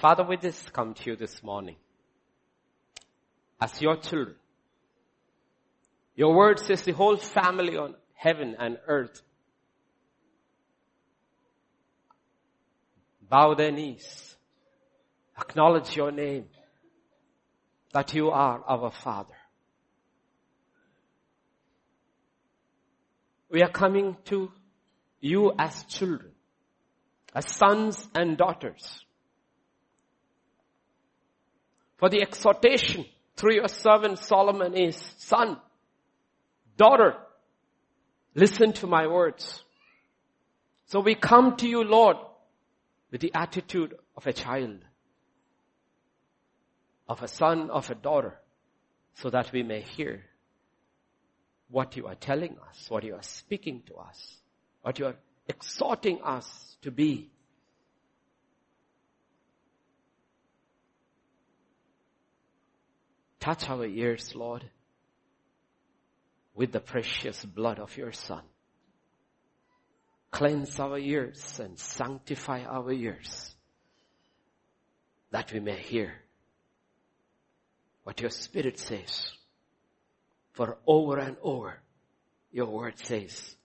Father, we just come to you this morning as your children. Your word says the whole family on heaven and earth bow their knees, acknowledge your name, that you are our Father. We are coming to you as children, as sons and daughters. For the exhortation through your servant Solomon is, son, daughter, listen to my words. So we come to you, Lord, with the attitude of a child, of a son, of a daughter, so that we may hear what you are telling us, what you are speaking to us, what you are exhorting us to be. Touch our ears, Lord, with the precious blood of your Son. Cleanse our ears and sanctify our ears that we may hear what your Spirit says. For over and over, your word says,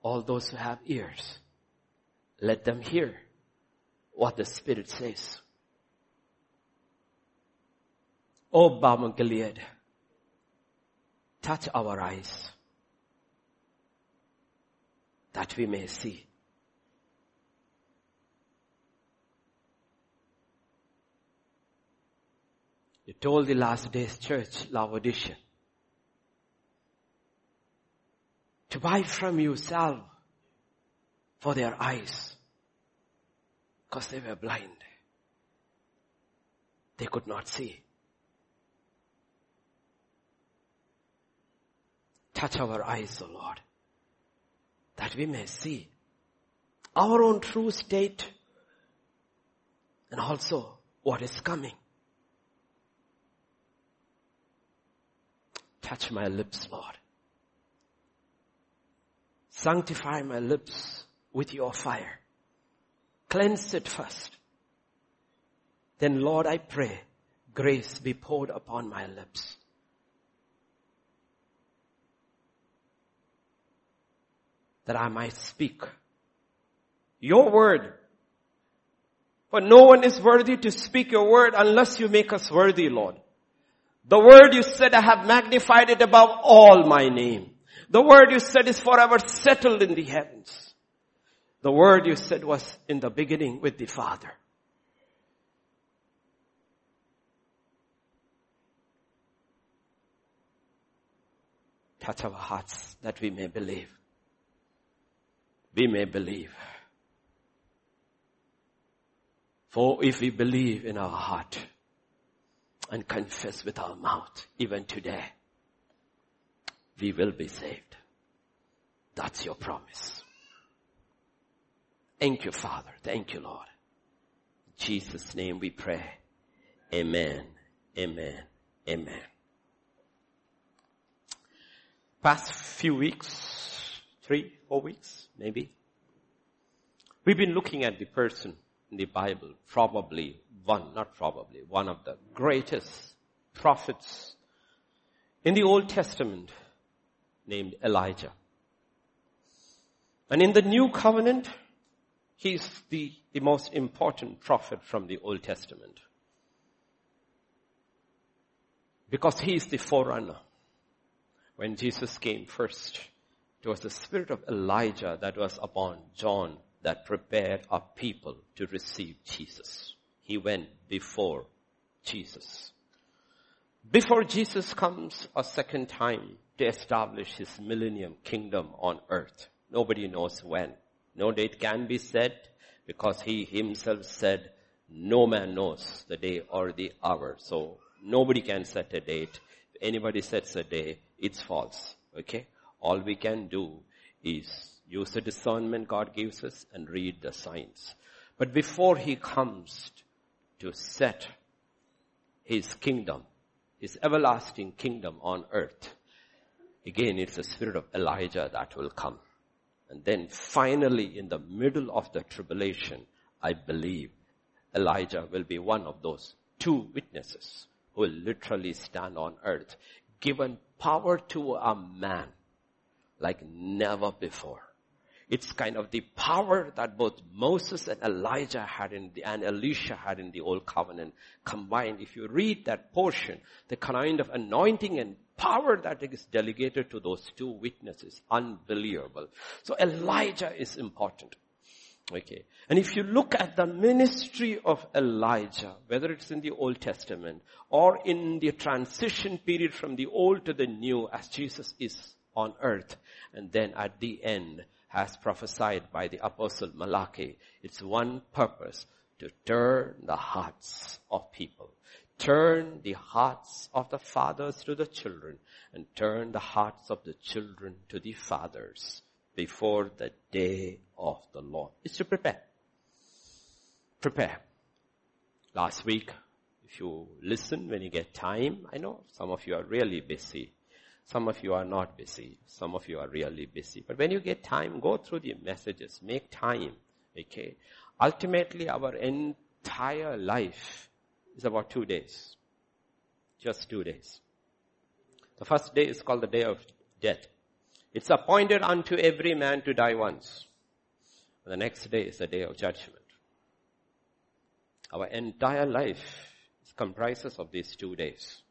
all those who have ears, let them hear what the Spirit says. O Balm Gilead, touch our eyes that we may see. You told the last days church, Laodicea, to buy from you for their eyes because they were blind. They could not see. Touch our eyes, O Lord, that we may see our own true state and also what is coming. Touch my lips, Lord. Sanctify my lips with your fire. Cleanse it first. Then Lord, I pray, grace be poured upon my lips. That I might speak your word. For no one is worthy to speak your word unless you make us worthy, Lord. The word you said, I have magnified it above all my name. The word you said is forever settled in the heavens. The word you said was in the beginning with the Father. Touch our hearts that we may believe we may believe. For if we believe in our heart and confess with our mouth, even today, we will be saved. That's your promise. Thank you, Father. Thank you, Lord. In Jesus' name we pray. Amen. Amen. Amen. Past few weeks, three, four weeks, maybe. We've been looking at the person in the Bible, probably one, not probably, one of the greatest prophets in the Old Testament named Elijah. And in the New Covenant, he's the, the most important prophet from the Old Testament. Because he is the forerunner. When Jesus came first, it was the spirit of Elijah that was upon John that prepared our people to receive Jesus. He went before Jesus. Before Jesus comes a second time to establish his millennium kingdom on earth. Nobody knows when. No date can be set because he himself said, no man knows the day or the hour. So nobody can set a date. If anybody sets a day, it's false. Okay? All we can do is use the discernment God gives us and read the signs. But before He comes to set His kingdom, His everlasting kingdom on earth, again it's the spirit of Elijah that will come. And then finally in the middle of the tribulation, I believe Elijah will be one of those two witnesses who will literally stand on earth, given power to a man like never before. It's kind of the power that both Moses and Elijah had in the, and Elisha had in the old covenant combined. If you read that portion, the kind of anointing and power that is delegated to those two witnesses, unbelievable. So Elijah is important. Okay. And if you look at the ministry of Elijah, whether it's in the Old Testament or in the transition period from the Old to the New as Jesus is on earth, and then at the end, as prophesied by the apostle Malachi. It's one purpose, to turn the hearts of people. Turn the hearts of the fathers to the children and turn the hearts of the children to the fathers before the day of the Lord. It's to prepare. Prepare. Last week, if you listen when you get time, I know some of you are really busy. Some of you are not busy. Some of you are really busy. But when you get time, go through the messages. Make time. Okay. Ultimately, our entire life is about two days. Just two days. The first day is called the day of death. It's appointed unto every man to die once. The next day is the day of judgment. Our entire life comprises of these two days.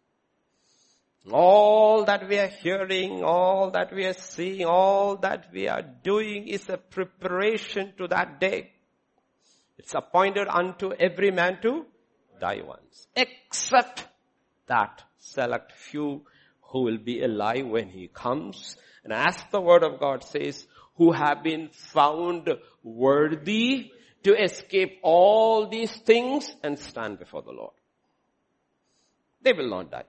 All that we are hearing, all that we are seeing, all that we are doing is a preparation to that day. It's appointed unto every man to die once. Except that select few who will be alive when he comes. And as the word of God says, who have been found worthy to escape all these things and stand before the Lord. They will not die.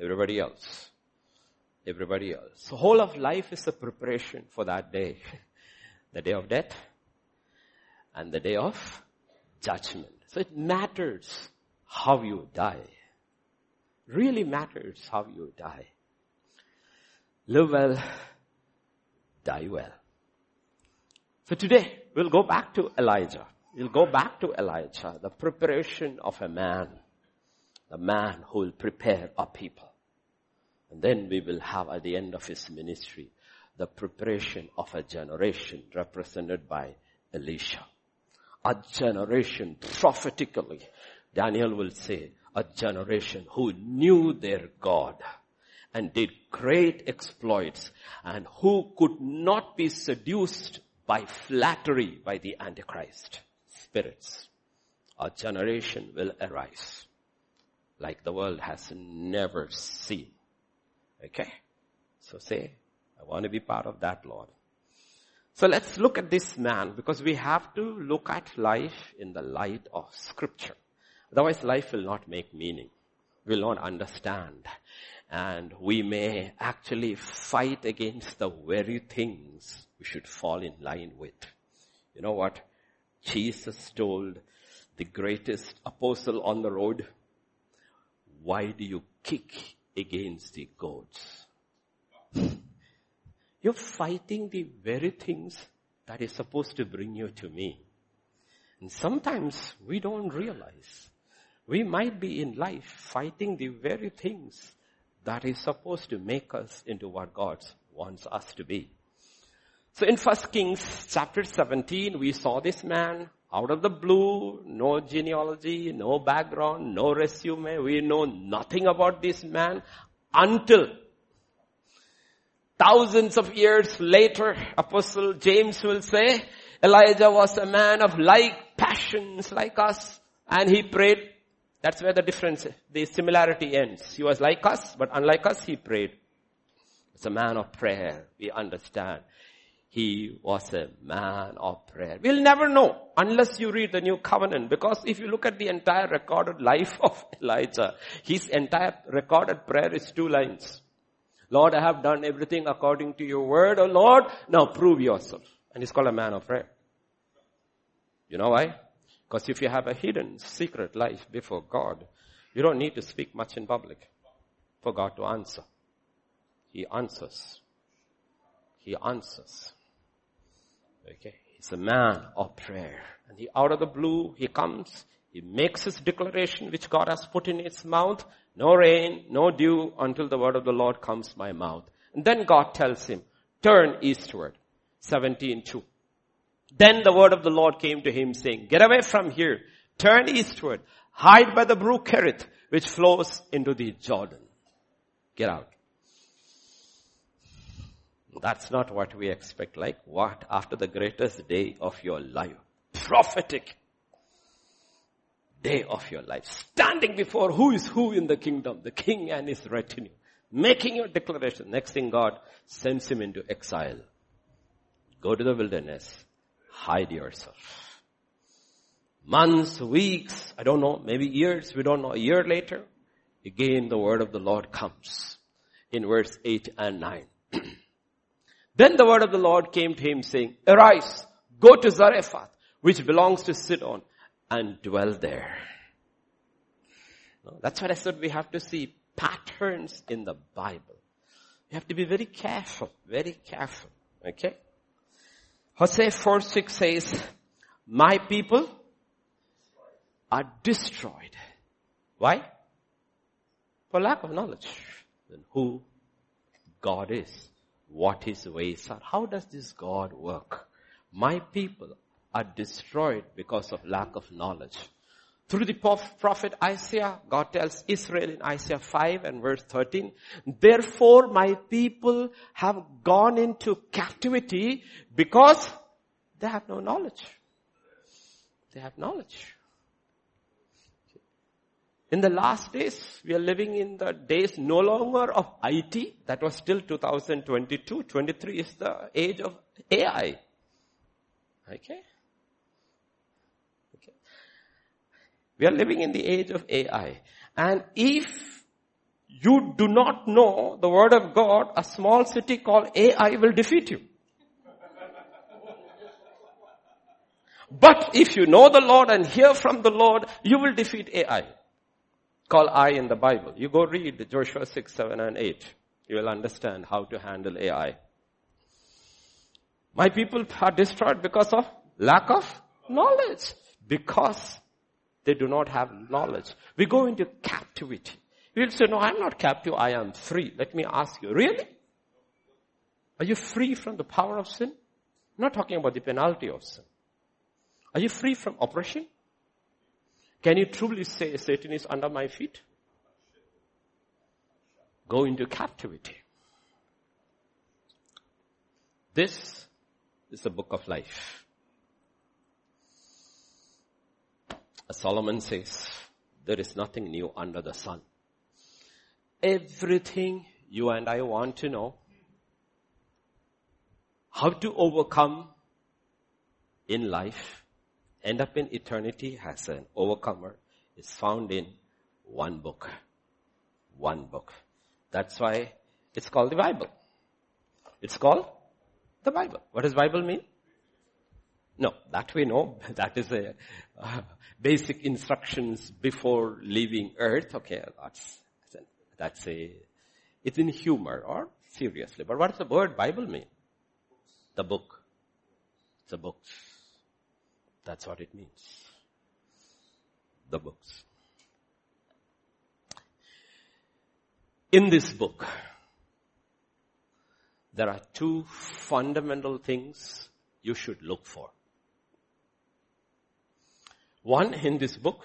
Everybody else. Everybody else. So whole of life is a preparation for that day. the day of death and the day of judgment. So it matters how you die. Really matters how you die. Live well, die well. So today we'll go back to Elijah. We'll go back to Elijah, the preparation of a man, the man who will prepare a people. And then we will have at the end of his ministry the preparation of a generation represented by Elisha. A generation prophetically, Daniel will say, a generation who knew their God and did great exploits and who could not be seduced by flattery by the Antichrist spirits. A generation will arise like the world has never seen. Okay? So say, I want to be part of that, Lord. So let's look at this man because we have to look at life in the light of scripture. Otherwise life will not make meaning. Will not understand. And we may actually fight against the very things we should fall in line with. You know what? Jesus told the greatest apostle on the road, why do you kick against the gods. You're fighting the very things that is supposed to bring you to me. And sometimes we don't realize we might be in life fighting the very things that is supposed to make us into what God wants us to be. So in First Kings chapter 17, we saw this man out of the blue, no genealogy, no background, no resume. We know nothing about this man until thousands of years later, Apostle James will say, Elijah was a man of like passions like us and he prayed. That's where the difference, the similarity ends. He was like us, but unlike us, he prayed. It's a man of prayer. We understand he was a man of prayer. We'll never know unless you read the new covenant because if you look at the entire recorded life of Elijah, his entire recorded prayer is two lines. Lord, I have done everything according to your word, oh Lord, now prove yourself. And he's called a man of prayer. You know why? Because if you have a hidden secret life before God, you don't need to speak much in public for God to answer. He answers. He answers. Okay. He's a man of prayer. And he, out of the blue, he comes, He makes his declaration which God has put in his mouth. No rain, no dew until the word of the Lord comes my mouth. And then God tells him, turn eastward. 17.2. Then the word of the Lord came to him saying, get away from here, turn eastward, hide by the brook Kerith, which flows into the Jordan. Get out. That's not what we expect. Like what? After the greatest day of your life. Prophetic day of your life. Standing before who is who in the kingdom, the king and his retinue. Making your declaration. Next thing God sends him into exile. Go to the wilderness. Hide yourself. Months, weeks, I don't know, maybe years, we don't know. A year later, again the word of the Lord comes in verse 8 and 9. then the word of the Lord came to him saying, arise, go to Zarephath, which belongs to Sidon, and dwell there. That's what I said we have to see patterns in the Bible. You have to be very careful, very careful. Okay? Hosea 4 6 says, my people are destroyed. Why? For lack of knowledge. Then who God is, what his ways are. How does this God work? My people are destroyed because of lack of knowledge. Through the prophet Isaiah, God tells Israel in Isaiah 5 and verse 13, therefore my people have gone into captivity because they have no knowledge. They have knowledge. In the last days, we are living in the days no longer of IT. That was still 2022. 23 is the age of AI. Okay? We are living in the age of AI. And if you do not know the word of God, a small city called AI will defeat you. But if you know the Lord and hear from the Lord, you will defeat AI. Call I in the Bible. You go read Joshua 6, 7 and 8. You will understand how to handle AI. My people are destroyed because of lack of knowledge. Because they do not have knowledge. We go into captivity. We'll say, no, I'm not captive, I am free. Let me ask you, really? Are you free from the power of sin? I'm not talking about the penalty of sin. Are you free from oppression? Can you truly say Satan is under my feet? Go into captivity. This is the book of life. As Solomon says, there is nothing new under the sun. Everything you and I want to know, how to overcome in life, end up in eternity as an overcomer, is found in one book. One book. That's why it's called the Bible. It's called the Bible. What does Bible mean? No, that we know. That is a uh, basic instructions before leaving earth. Okay, that's, that's a, it's in humor or seriously. But what does the word Bible mean? The book. It's a book. That's what it means. The books. In this book, there are two fundamental things you should look for. One in this book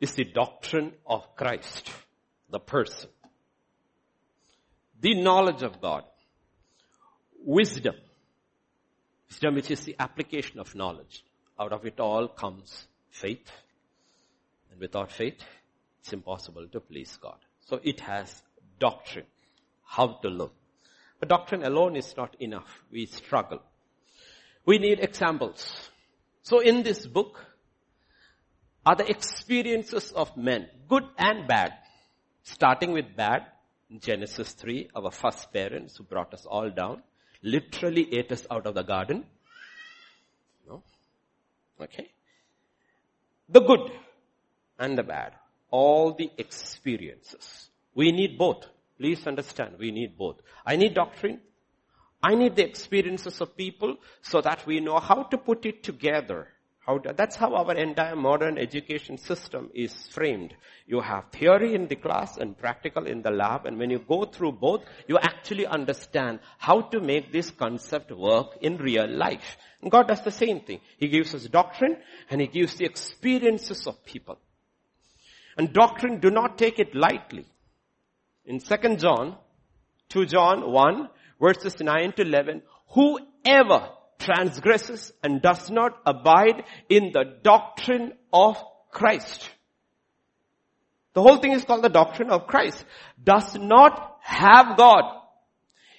is the doctrine of Christ, the person. The knowledge of God. Wisdom. Wisdom which is the application of knowledge. Out of it all comes faith. And without faith, it's impossible to please God. So it has doctrine. How to live. But doctrine alone is not enough. We struggle. We need examples. So in this book are the experiences of men, good and bad. Starting with bad, Genesis 3, our first parents who brought us all down, literally ate us out of the garden. No? Okay. The good and the bad. All the experiences. We need both. Please understand, we need both. I need doctrine. I need the experiences of people so that we know how to put it together, To, that's how our entire modern education system is framed. You have theory in the class and practical in the lab and when you go through both, you actually understand how to make this concept work in real life. And God does the same thing. He gives us doctrine and He gives the experiences of people. And doctrine, do not take it lightly. In 2 John, 2 John 1, verses 9 to 11, whoever transgresses and does not abide in the doctrine of Christ. The whole thing is called the doctrine of Christ. Does not have God.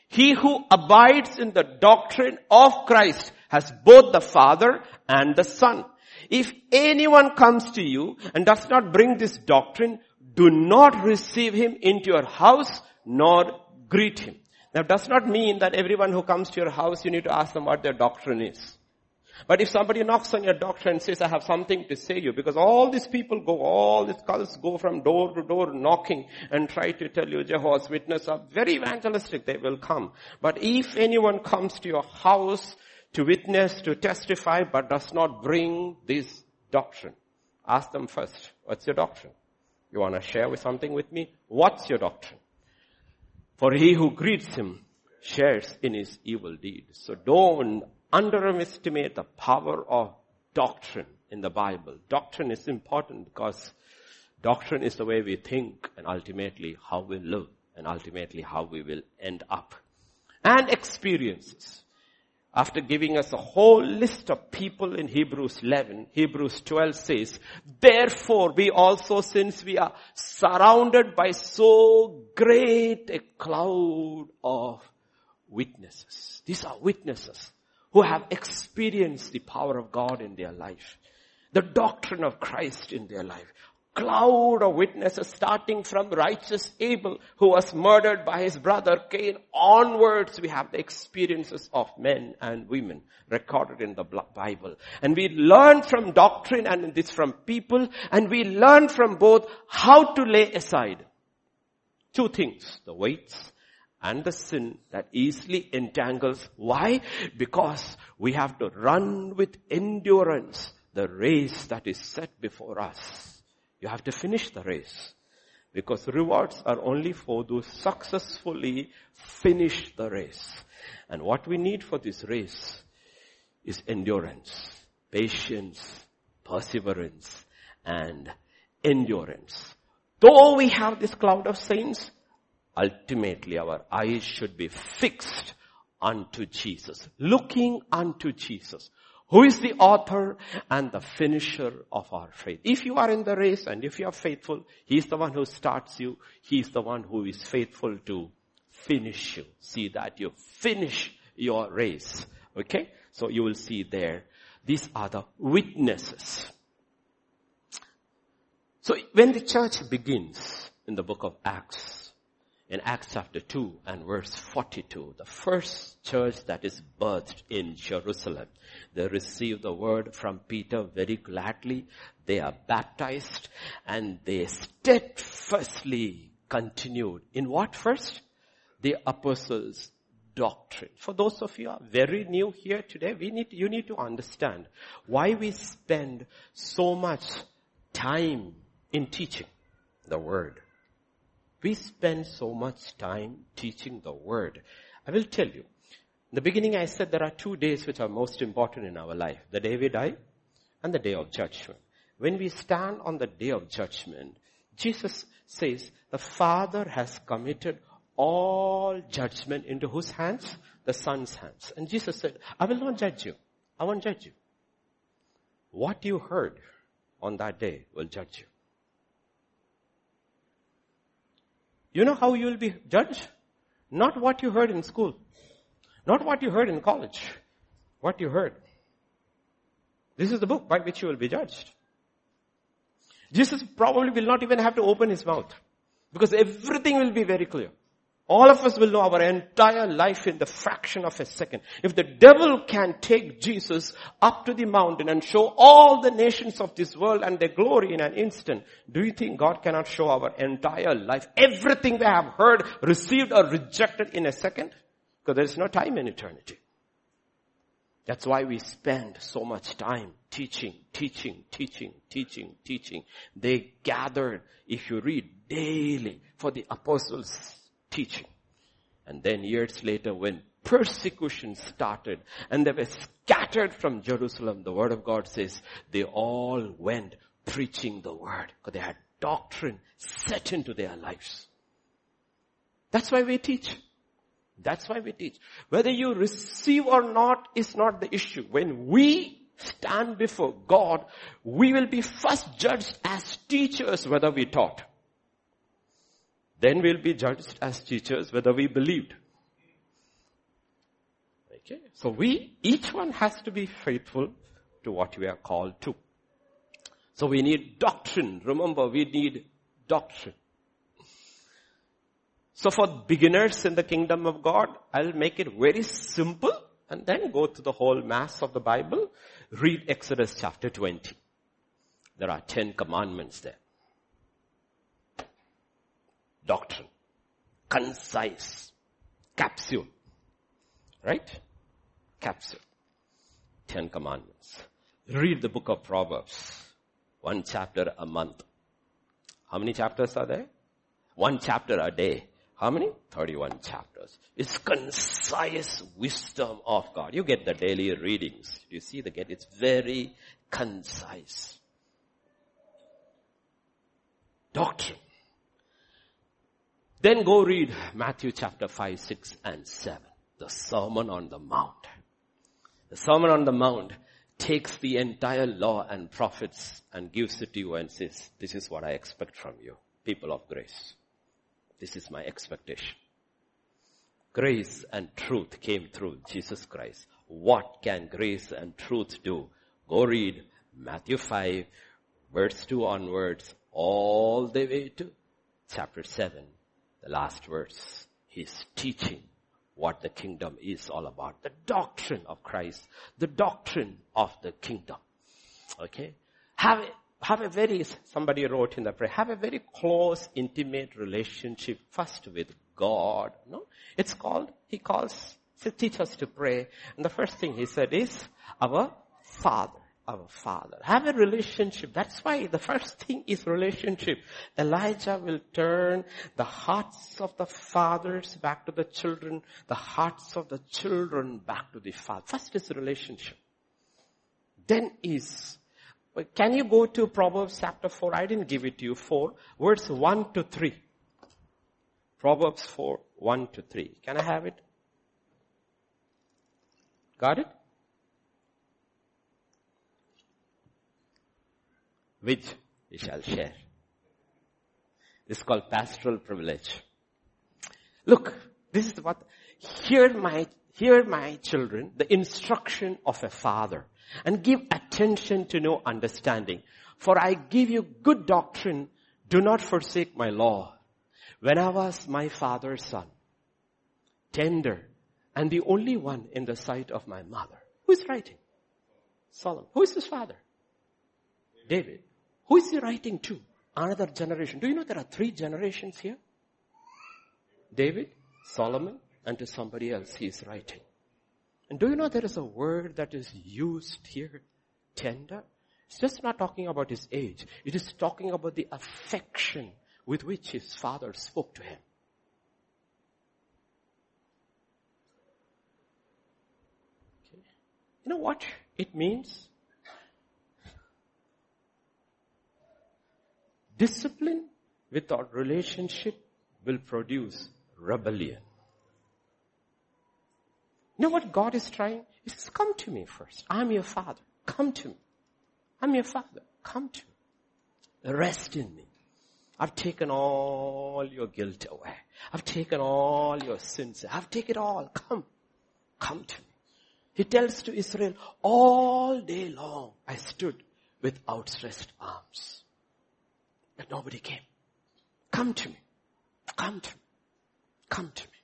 He who abides in the doctrine of Christ has both the Father and the Son. If anyone comes to you and does not bring this doctrine, do not receive him into your house nor greet him. Now does not mean that everyone who comes to your house, you need to ask them what their doctrine is. But if somebody knocks on your doctrine and says, I have something to say to you, because all these people go, all these cults go from door to door knocking and try to tell you Jehovah's Witnesses are very evangelistic, they will come. But if anyone comes to your house to witness, to testify, but does not bring this doctrine, ask them first, what's your doctrine? You want to share with something with me? What's your doctrine? For he who greets him shares in his evil deeds. So don't underestimate the power of doctrine in the Bible. Doctrine is important because doctrine is the way we think and ultimately how we live and ultimately how we will end up. And experiences after giving us a whole list of people in Hebrews 11, Hebrews 12 says, therefore we also since we are surrounded by so great a cloud of witnesses. These are witnesses who have experienced the power of God in their life. The doctrine of Christ in their life cloud of witnesses starting from righteous Abel who was murdered by his brother Cain onwards we have the experiences of men and women recorded in the Bible. And we learn from doctrine and this from people and we learn from both how to lay aside two things, the weights and the sin that easily entangles. Why? Because we have to run with endurance the race that is set before us. You have to finish the race. Because rewards are only for those successfully finish the race. And what we need for this race is endurance, patience, perseverance, and endurance. Though we have this cloud of saints, ultimately our eyes should be fixed unto Jesus, looking unto Jesus who is the author and the finisher of our faith. If you are in the race and if you are faithful, He is the one who starts you. He is the one who is faithful to finish you. See that you finish your race. Okay? So you will see there, these are the witnesses. So when the church begins in the book of Acts, in Acts chapter 2 and verse 42, the first church that is birthed in Jerusalem. They receive the word from Peter very gladly. They are baptized and they steadfastly continued. In what first? The apostles' doctrine. For those of you are very new here today, we need, you need to understand why we spend so much time in teaching the word. We spend so much time teaching the word. I will tell you. In the beginning I said there are two days which are most important in our life. The day we die and the day of judgment. When we stand on the day of judgment, Jesus says the Father has committed all judgment into whose hands? The Son's hands. And Jesus said, I will not judge you. I won't judge you. What you heard on that day will judge you. You know how you will be judged? Not what you heard in school. Not what you heard in college. What you heard. This is the book by which you will be judged. Jesus probably will not even have to open his mouth. Because everything will be very clear. All of us will know our entire life in the fraction of a second. If the devil can take Jesus up to the mountain and show all the nations of this world and their glory in an instant, do you think God cannot show our entire life? Everything we have heard, received or rejected in a second? Because there is no time in eternity. That's why we spend so much time teaching, teaching, teaching, teaching, teaching. They gathered, if you read daily, for the apostles' teaching. And then years later when persecution started and they were scattered from Jerusalem, the word of God says they all went preaching the word because they had doctrine set into their lives. That's why we teach. That's why we teach. Whether you receive or not is not the issue. When we stand before God, we will be first judged as teachers whether we taught. Then we'll be judged as teachers whether we believed. Okay. So we, each one has to be faithful to what we are called to. So we need doctrine. Remember, we need doctrine. So for beginners in the kingdom of God, I'll make it very simple and then go through the whole mass of the Bible. Read Exodus chapter 20. There are 10 commandments there. Doctrine. Concise. Capsule. Right? Capsule. 10 commandments. Read the book of Proverbs. One chapter a month. How many chapters are there? One chapter a day. How many? 31 chapters. It's concise wisdom of God. You get the daily readings. You see the get, it's very concise. Doctrine. Then go read Matthew chapter 5, 6 and 7. The Sermon on the Mount. The Sermon on the Mount takes the entire law and prophets and gives it to you and says, this is what I expect from you, people of grace. This is my expectation. Grace and truth came through Jesus Christ. What can grace and truth do? Go read Matthew 5, verse 2 onwards, all the way to chapter 7, the last verse. He's teaching what the kingdom is all about. The doctrine of Christ. The doctrine of the kingdom. Okay? Have have a very, somebody wrote in the prayer, have a very close, intimate relationship first with God. No? It's called, he calls, he teach us to pray. And the first thing he said is, our Father. Our Father. Have a relationship. That's why the first thing is relationship. Elijah will turn the hearts of the fathers back to the children, the hearts of the children back to the father. First is relationship. Then is can you go to Proverbs chapter 4? I didn't give it to you. 4, verse 1 to 3. Proverbs 4, 1 to 3. Can I have it? Got it? Which we shall share. This is called pastoral privilege. Look, this is what, hear my, hear my children, the instruction of a father and give attention to no understanding. For I give you good doctrine. Do not forsake my law. When I was my father's son, tender, and the only one in the sight of my mother. Who is writing? Solomon. Who is his father? David. Who is he writing to? Another generation. Do you know there are three generations here? David, Solomon, and to somebody else he is writing. And do you know there is a word that is used here? Tender. It's just not talking about his age. It is talking about the affection with which his father spoke to him. Okay. You know what it means? Discipline without relationship will produce rebellion. You know what God is trying? He says, come to me first. I'm your father. Come to me. I'm your father. Come to me. Rest in me. I've taken all your guilt away. I've taken all your sins. I've taken it all. Come. Come to me. He tells to Israel, all day long I stood with outstretched arms. But nobody came. Come to me. Come to me. Come to me.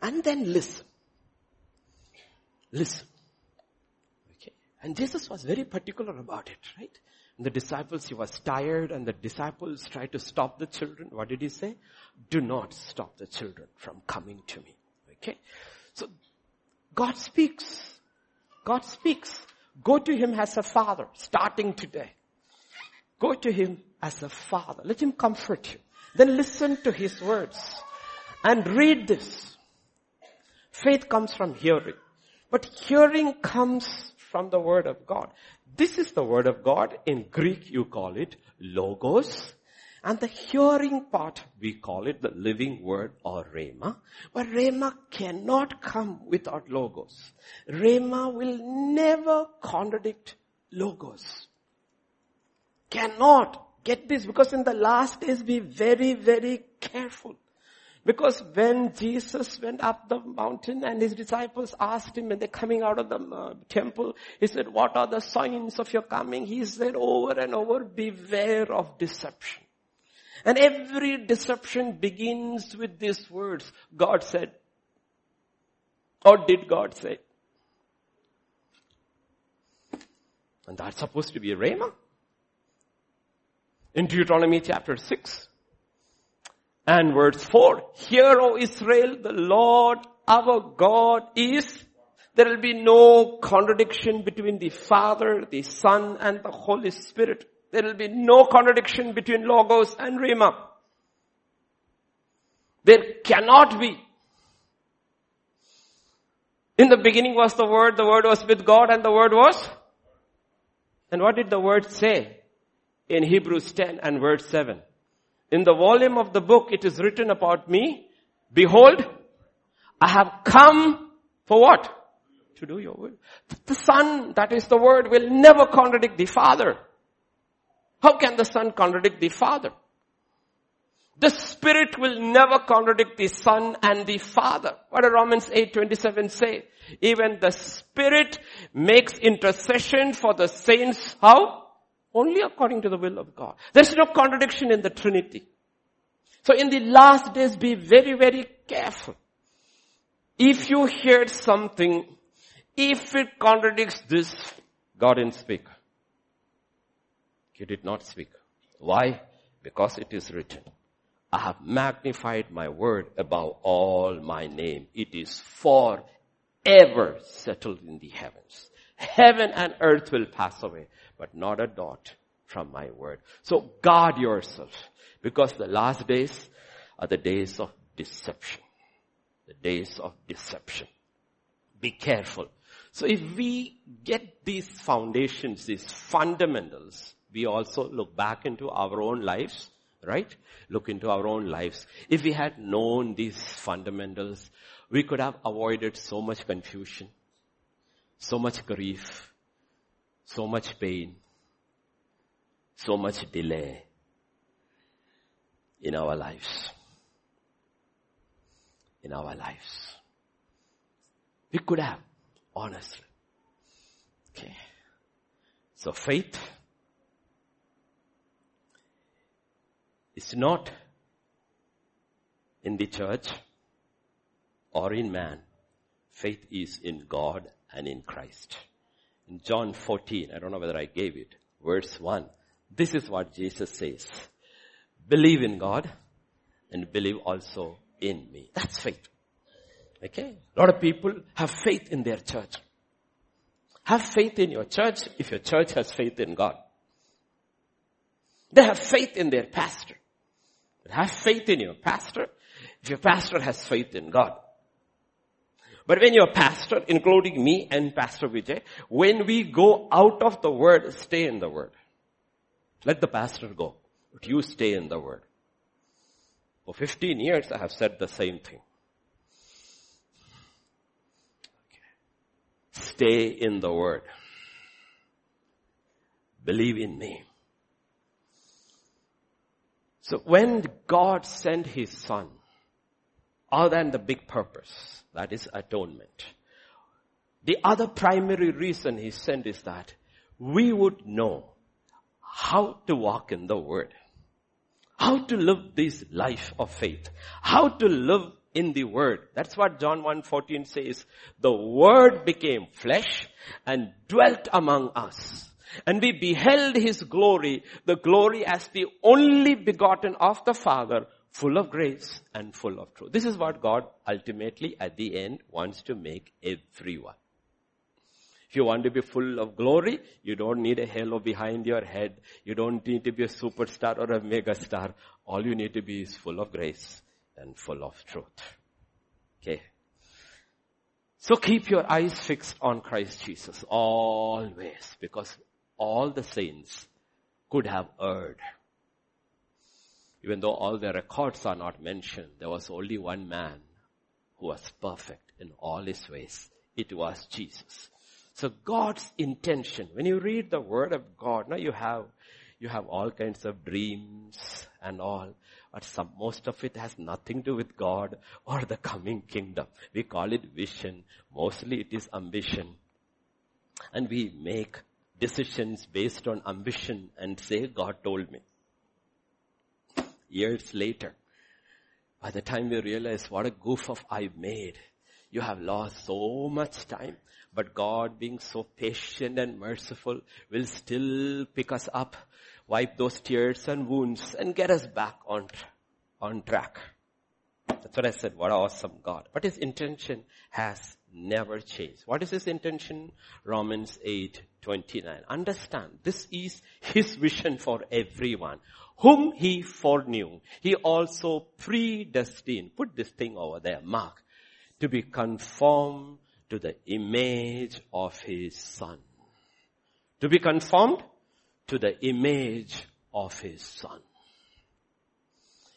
And then listen. Listen. Okay. And Jesus was very particular about it, right? And the disciples, he was tired and the disciples tried to stop the children. What did he say? Do not stop the children from coming to me. Okay. So God speaks. God speaks. Go to Him as a father, starting today. Go to Him as a father. Let Him comfort you. Then listen to His words and read this. Faith comes from hearing. But hearing comes from the Word of God. This is the Word of God. In Greek you call it logos. And the hearing part, we call it the living word or rhema. But rhema cannot come without logos. Rhema will never contradict logos. Cannot. Get this because in the last days be very, very careful. Because when Jesus went up the mountain and his disciples asked him when they're coming out of the uh, temple, he said, what are the signs of your coming? He said over and over, beware of deception. And every deception begins with these words, God said. Or did God say? And that's supposed to be a rhema. In Deuteronomy chapter 6 and verse 4, Hear, O Israel, the Lord our God is, there will be no contradiction between the Father, the Son, and the Holy Spirit. There will be no contradiction between Logos and Rhema. There cannot be. In the beginning was the Word, the Word was with God, and the Word was? And what did the Word say? In Hebrews 10 and verse 7. In the volume of the book it is written about me, behold, I have come for what? To do your will. The Son, that is the Word, will never contradict the Father. How can the Son contradict the Father? The Spirit will never contradict the Son and the Father. What does Romans 8:27 say? Even the Spirit makes intercession for the saints. How? Only according to the will of God. There's no contradiction in the Trinity. So in the last days, be very, very careful. If you hear something, if it contradicts this, God didn't speak. He did not speak. Why? Because it is written. I have magnified my word above all my name. It is forever settled in the heavens. Heaven and earth will pass away, but not a dot from my word. So guard yourself because the last days are the days of deception. The days of deception. Be careful. So if we get these foundations, these fundamentals, we also look back into our own lives, right? Look into our own lives. If we had known these fundamentals, we could have avoided so much confusion, so much grief, so much pain, so much delay in our lives. In our lives. We could have, honestly. Okay. So faith is not in the church or in man. Faith is in God and in Christ. In John 14, I don't know whether I gave it, verse 1, this is what Jesus says. Believe in God and believe also in me. That's faith. Okay? A lot of people have faith in their church. Have faith in your church if your church has faith in God. They have faith in their pastor. Have faith in your pastor if your pastor has faith in God. But when your pastor, including me and Pastor Vijay, when we go out of the word, stay in the word. Let the pastor go, but you stay in the word. For 15 years I have said the same thing. Stay in the word. Believe in me. So when God sent His Son, other than the big purpose, that is atonement, the other primary reason He sent is that we would know how to walk in the Word, how to live this life of faith, how to live in the Word. That's what John 1.14 says. The Word became flesh and dwelt among us. And we beheld his glory, the glory as the only begotten of the Father, full of grace and full of truth. This is what God ultimately at the end wants to make everyone. If you want to be full of glory, you don't need a halo behind your head. You don't need to be a superstar or a mega star. All you need to be is full of grace and full of truth. Okay. So keep your eyes fixed on Christ Jesus always because all the saints could have erred. Even though all the records are not mentioned, there was only one man who was perfect in all his ways. It was Jesus. So God's intention, when you read the word of God, now you have, you have all kinds of dreams and all, but some, most of it has nothing to do with God or the coming kingdom. We call it vision. Mostly it is ambition. And we make decisions based on ambition and say, God told me. Years later, by the time we realize what a goof of I made, you have lost so much time. But God being so patient and merciful will still pick us up, wipe those tears and wounds and get us back on, on track. That's what I said. What an awesome God. But his intention has never changed. What is his intention? Romans 8, 29. Understand, this is his vision for everyone. Whom he foreknew, he also predestined. Put this thing over there, mark. To be conformed to the image of his son. To be conformed to the image of his son.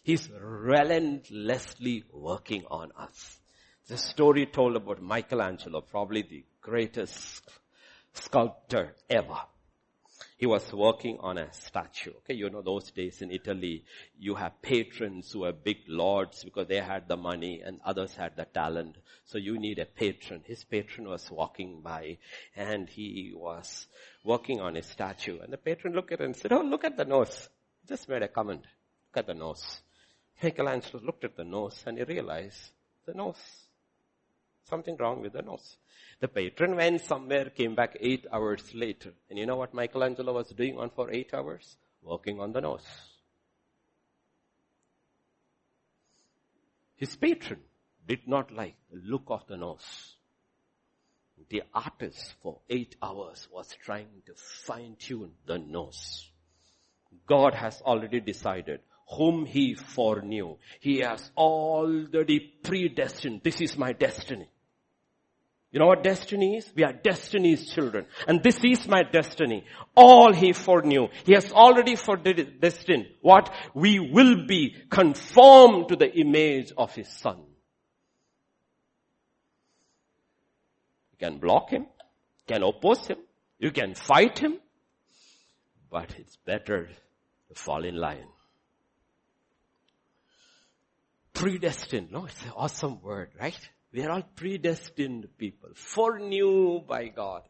He's relentlessly working on us. The story told about Michelangelo, probably the greatest sculptor ever. He was working on a statue. Okay, you know those days in Italy, you have patrons who are big lords because they had the money and others had the talent. So you need a patron. His patron was walking by and he was working on his statue. And the patron looked at it and said, oh, look at the nose. Just made a comment. Look at the nose. Michelangelo looked at the nose and he realized the nose. Something wrong with the nose. The patron went somewhere, came back eight hours later. And you know what Michelangelo was doing on for eight hours? Working on the nose. His patron did not like the look of the nose. The artist for eight hours was trying to fine tune the nose. God has already decided whom he foreknew. He has already predestined. This is my destiny. You know what destiny is? We are destiny's children. And this is my destiny. All he foreknew. He has already foredestined what? We will be conformed to the image of his son. You can block him, you can oppose him, you can fight him, but it's better to fall in line. Predestined. No, it's an awesome word, right? We are all predestined people, foreknew by God.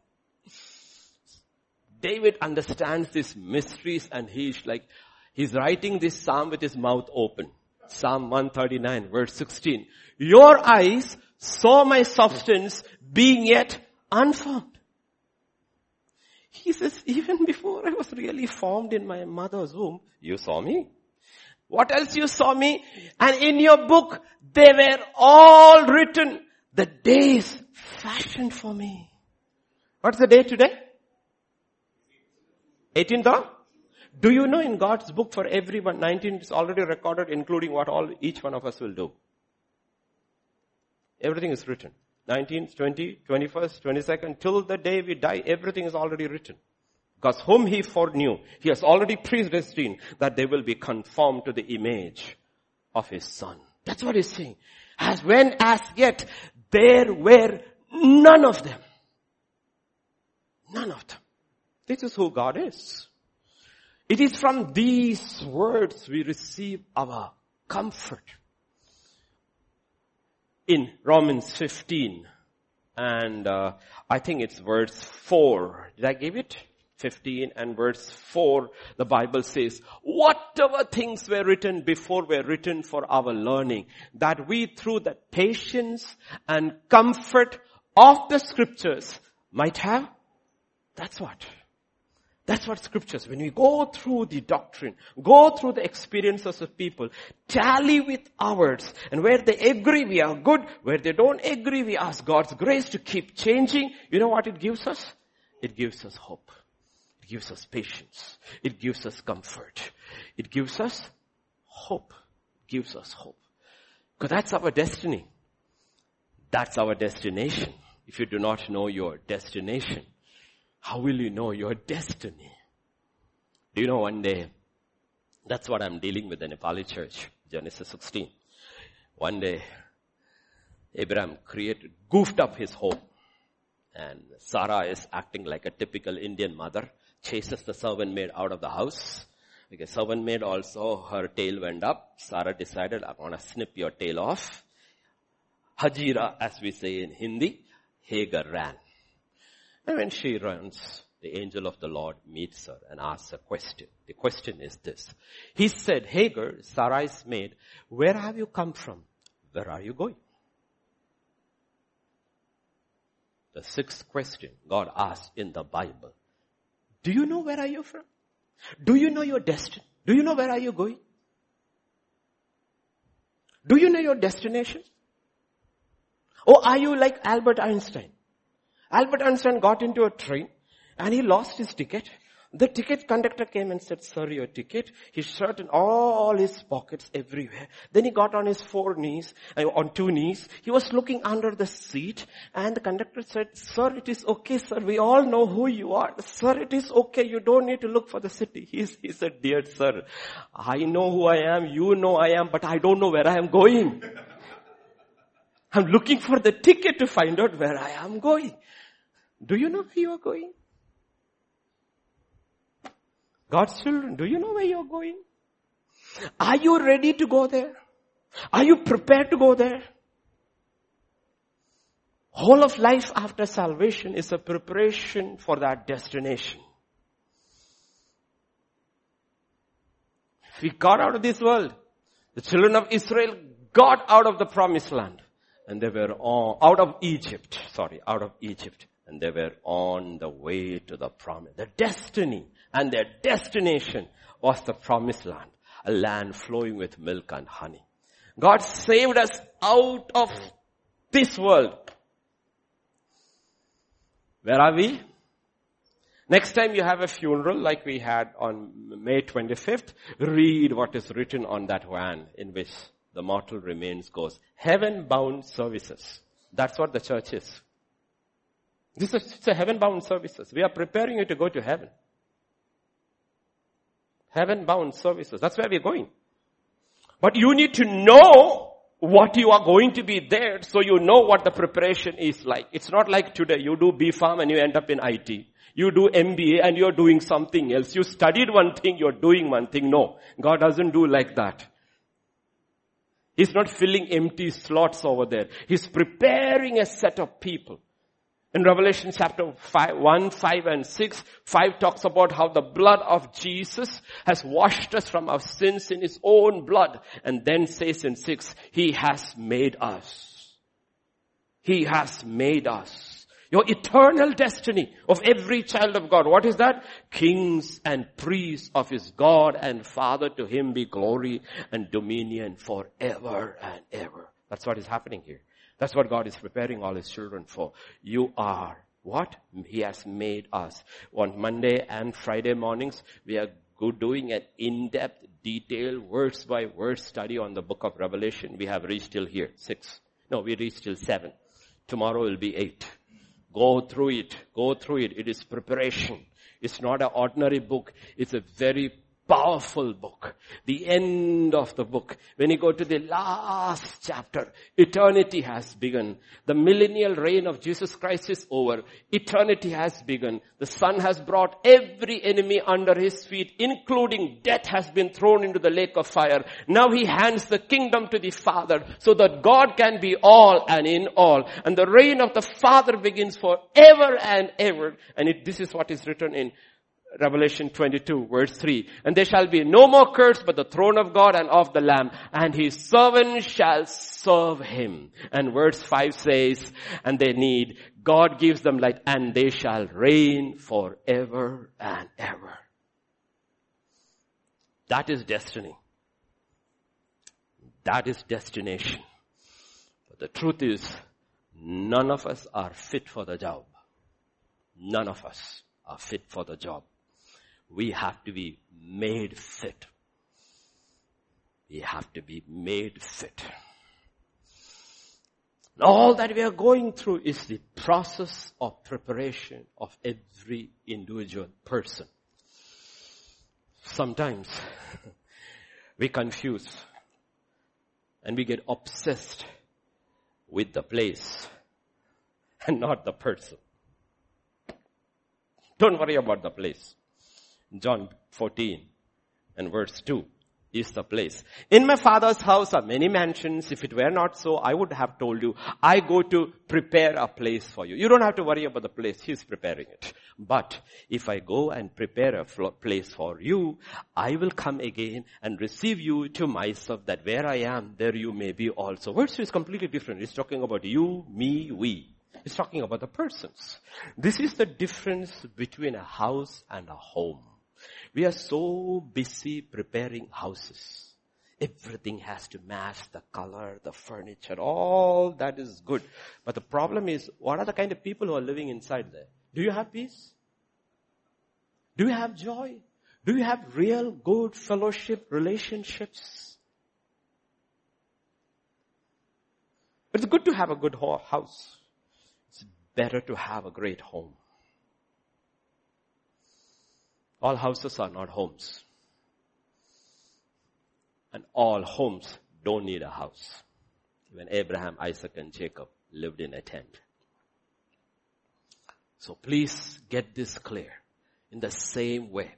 David understands these mysteries and he's like, he's writing this psalm with his mouth open. Psalm 139 verse 16. Your eyes saw my substance being yet unformed. He says, even before I was really formed in my mother's womb, you saw me. What else you saw me? And in your book, they were all written. The days fashioned for me. What's the day today? 18th of? Do you know in God's book for everyone, 19 is already recorded including what all, each one of us will do. Everything is written. 19th, 20, 21st, 22nd, till the day we die, everything is already written. Because whom he foreknew, he has already predestined that they will be conformed to the image of his son. That's what he's saying. As when as yet there were none of them. None of them. This is who God is. It is from these words we receive our comfort. In Romans 15 and uh, I think it's verse 4. Did I give it? 15 and verse 4, the Bible says, whatever things were written before were written for our learning, that we through the patience and comfort of the scriptures might have, that's what, That's what scriptures, when we go through the doctrine, go through the experiences of people, tally with ours, and where they agree we are good, where they don't agree we ask God's grace to keep changing, you know what it gives us? It gives us hope. It gives us patience. It gives us comfort. It gives us hope. It gives us hope. Because that's our destiny. That's our destination. If you do not know your destination, how will you know your destiny? Do you know one day, that's what I'm dealing with in Nepali church, Genesis 16. One day, Abraham created, goofed up his home. And Sarah is acting like a typical Indian mother, chases the servant maid out of the house. Because servant maid also, her tail went up. Sarah decided, I'm gonna snip your tail off. Hajira, as we say in Hindi, Hagar ran. And when she runs, the angel of the Lord meets her and asks a question. The question is this. He said, Hagar, Sarai's maid, where have you come from? Where are you going? The sixth question God asked in the Bible. Do you know where are you from? Do you know your destiny? Do you know where are you going? Do you know your destination? Or are you like Albert Einstein? Albert Einstein got into a train and he lost his ticket. The ticket conductor came and said, sir, your ticket. He searched in all his pockets everywhere. Then he got on his four knees, uh, on two knees. He was looking under the seat and the conductor said, sir, it is okay, sir. We all know who you are. Sir, it is okay. You don't need to look for the city. He, he said, dear sir, I know who I am. You know I am, but I don't know where I am going. I'm looking for the ticket to find out where I am going. Do you know where you are going? God's children, do you know where you're going? Are you ready to go there? Are you prepared to go there? Whole of life after salvation is a preparation for that destination. We got out of this world. The children of Israel got out of the promised land and they were all, out of Egypt, sorry, out of Egypt and they were on the way to the promise. The destiny and their destination was the promised land, a land flowing with milk and honey. God saved us out of this world. Where are we? Next time you have a funeral like we had on May 25th, read what is written on that van in which the mortal remains goes. Heaven bound services. That's what the church is. This is it's a heaven bound services. We are preparing you to go to heaven. Heaven bound services. That's where we're going. But you need to know what you are going to be there so you know what the preparation is like. It's not like today you do B.Pharm and you end up in IT. You do MBA and you're doing something else. You studied one thing, you're doing one thing. No. God doesn't do like that. He's not filling empty slots over there. He's preparing a set of people. In Revelation chapter 5, 1, 5 and 6, 5 talks about how the blood of Jesus has washed us from our sins in His own blood. And then says in 6, He has made us. He has made us. Your eternal destiny of every child of God. What is that? Kings and priests of His God and Father. To Him be glory and dominion forever and ever. That's what is happening here. That's what God is preparing all His children for. You are what? He has made us. On Monday and Friday mornings, we are doing an in-depth, detailed, verse by verse study on the book of Revelation. We have reached till here, six. No, we reached till seven. Tomorrow will be eight. Go through it. Go through it. It is preparation. It's not an ordinary book. It's a very powerful book. The end of the book. When you go to the last chapter, eternity has begun. The millennial reign of Jesus Christ is over. Eternity has begun. The Son has brought every enemy under His feet, including death has been thrown into the lake of fire. Now He hands the kingdom to the Father so that God can be all and in all. And the reign of the Father begins forever and ever. And it, this is what is written in Revelation 22 verse 3. And there shall be no more curse but the throne of God and of the Lamb and his servants shall serve him. And verse 5 says, and they need, God gives them light and they shall reign forever and ever. That is destiny. That is destination. But the truth is, none of us are fit for the job. None of us are fit for the job. We have to be made fit. We have to be made fit. All that we are going through is the process of preparation of every individual person. Sometimes we confuse and we get obsessed with the place and not the person. Don't worry about the place. John 14 and verse 2 is the place. In my father's house are many mansions. If it were not so, I would have told you, I go to prepare a place for you. You don't have to worry about the place. He's preparing it. But if I go and prepare a place for you, I will come again and receive you to myself that where I am, there you may be also. Verse two is completely different. It's talking about you, me, we. It's talking about the persons. This is the difference between a house and a home. We are so busy preparing houses. Everything has to match the color, the furniture, all that is good. But the problem is, what are the kind of people who are living inside there? Do you have peace? Do you have joy? Do you have real good fellowship relationships? It's good to have a good house. It's better to have a great home. All houses are not homes. And all homes don't need a house. Even Abraham, Isaac and Jacob lived in a tent. So please get this clear. In the same way,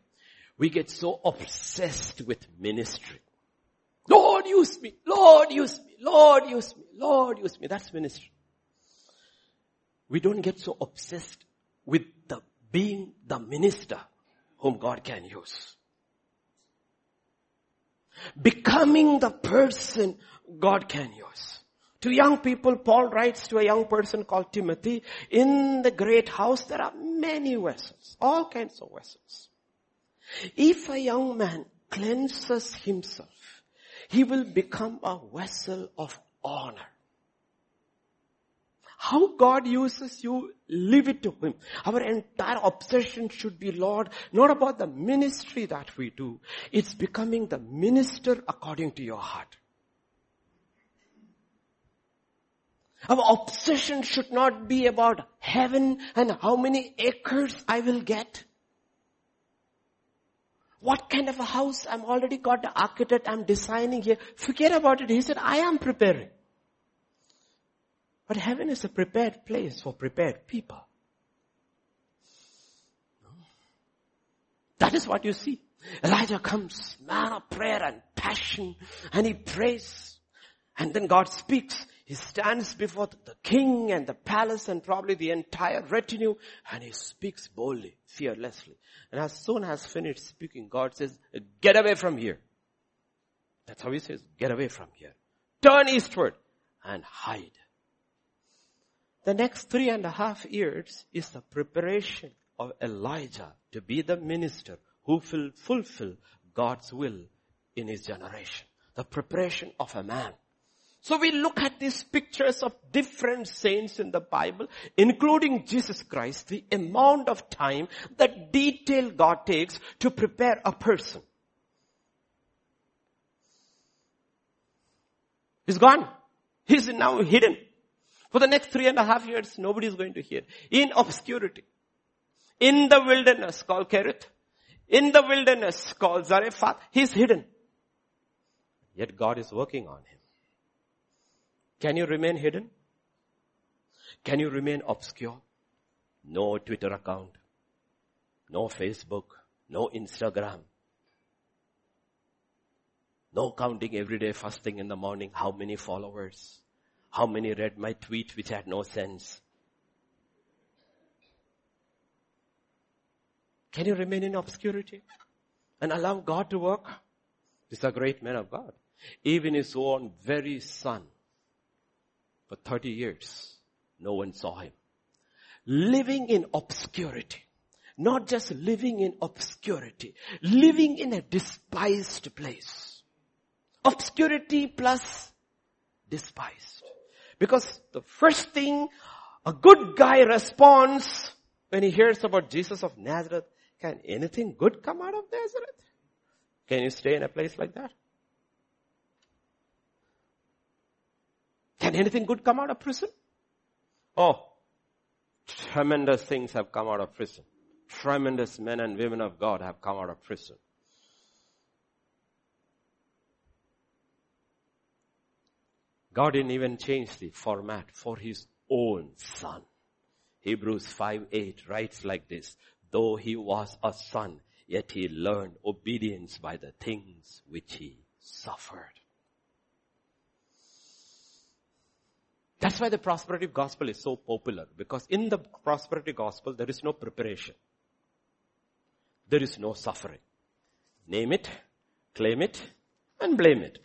we get so obsessed with ministry. Lord use me, Lord use me, Lord use me, Lord use me. That's ministry. We don't get so obsessed with the being the minister whom God can use. Becoming the person God can use. To young people, Paul writes to a young person called Timothy, in the great house there are many vessels, all kinds of vessels. If a young man cleanses himself, he will become a vessel of honor. How God uses you, leave it to Him. Our entire obsession should be, Lord, not about the ministry that we do. It's becoming the minister according to your heart. Our obsession should not be about heaven and how many acres I will get. What kind of a house I'm already got the architect I'm designing here. Forget about it. He said, I am preparing. But heaven is a prepared place for prepared people. That is what you see. Elijah comes, man of prayer and passion, and he prays. And then God speaks. He stands before the king and the palace and probably the entire retinue, and he speaks boldly, fearlessly. And as soon as finished speaking, God says, get away from here. That's how he says, get away from here. Turn eastward and hide. The next three and a half years is the preparation of Elijah to be the minister who will fulfill God's will in his generation. The preparation of a man. So we look at these pictures of different saints in the Bible, including Jesus Christ, the amount of time, the detail God takes to prepare a person. He's gone. He's now hidden. For the next three and a half years, nobody is going to hear. In obscurity. In the wilderness called Kerith. In the wilderness called Zarephath. He's hidden. Yet God is working on him. Can you remain hidden? Can you remain obscure? No Twitter account. No Facebook. No Instagram. No counting every day first thing in the morning how many followers. How many read my tweet which had no sense? Can you remain in obscurity and allow God to work? This is a great man of God. Even his own very son, for 30 years, no one saw him. Living in obscurity. Not just living in obscurity. Living in a despised place. Obscurity plus despised. Because the first thing a good guy responds when he hears about Jesus of Nazareth, can anything good come out of Nazareth? Can you stay in a place like that? Can anything good come out of prison? Oh, tremendous things have come out of prison. Tremendous men and women of God have come out of prison. God didn't even change the format for his own son. Hebrews 5 8 writes like this, though he was a son, yet he learned obedience by the things which he suffered. That's why the prosperity gospel is so popular because in the prosperity gospel there is no preparation. There is no suffering. Name it, claim it, and blame it.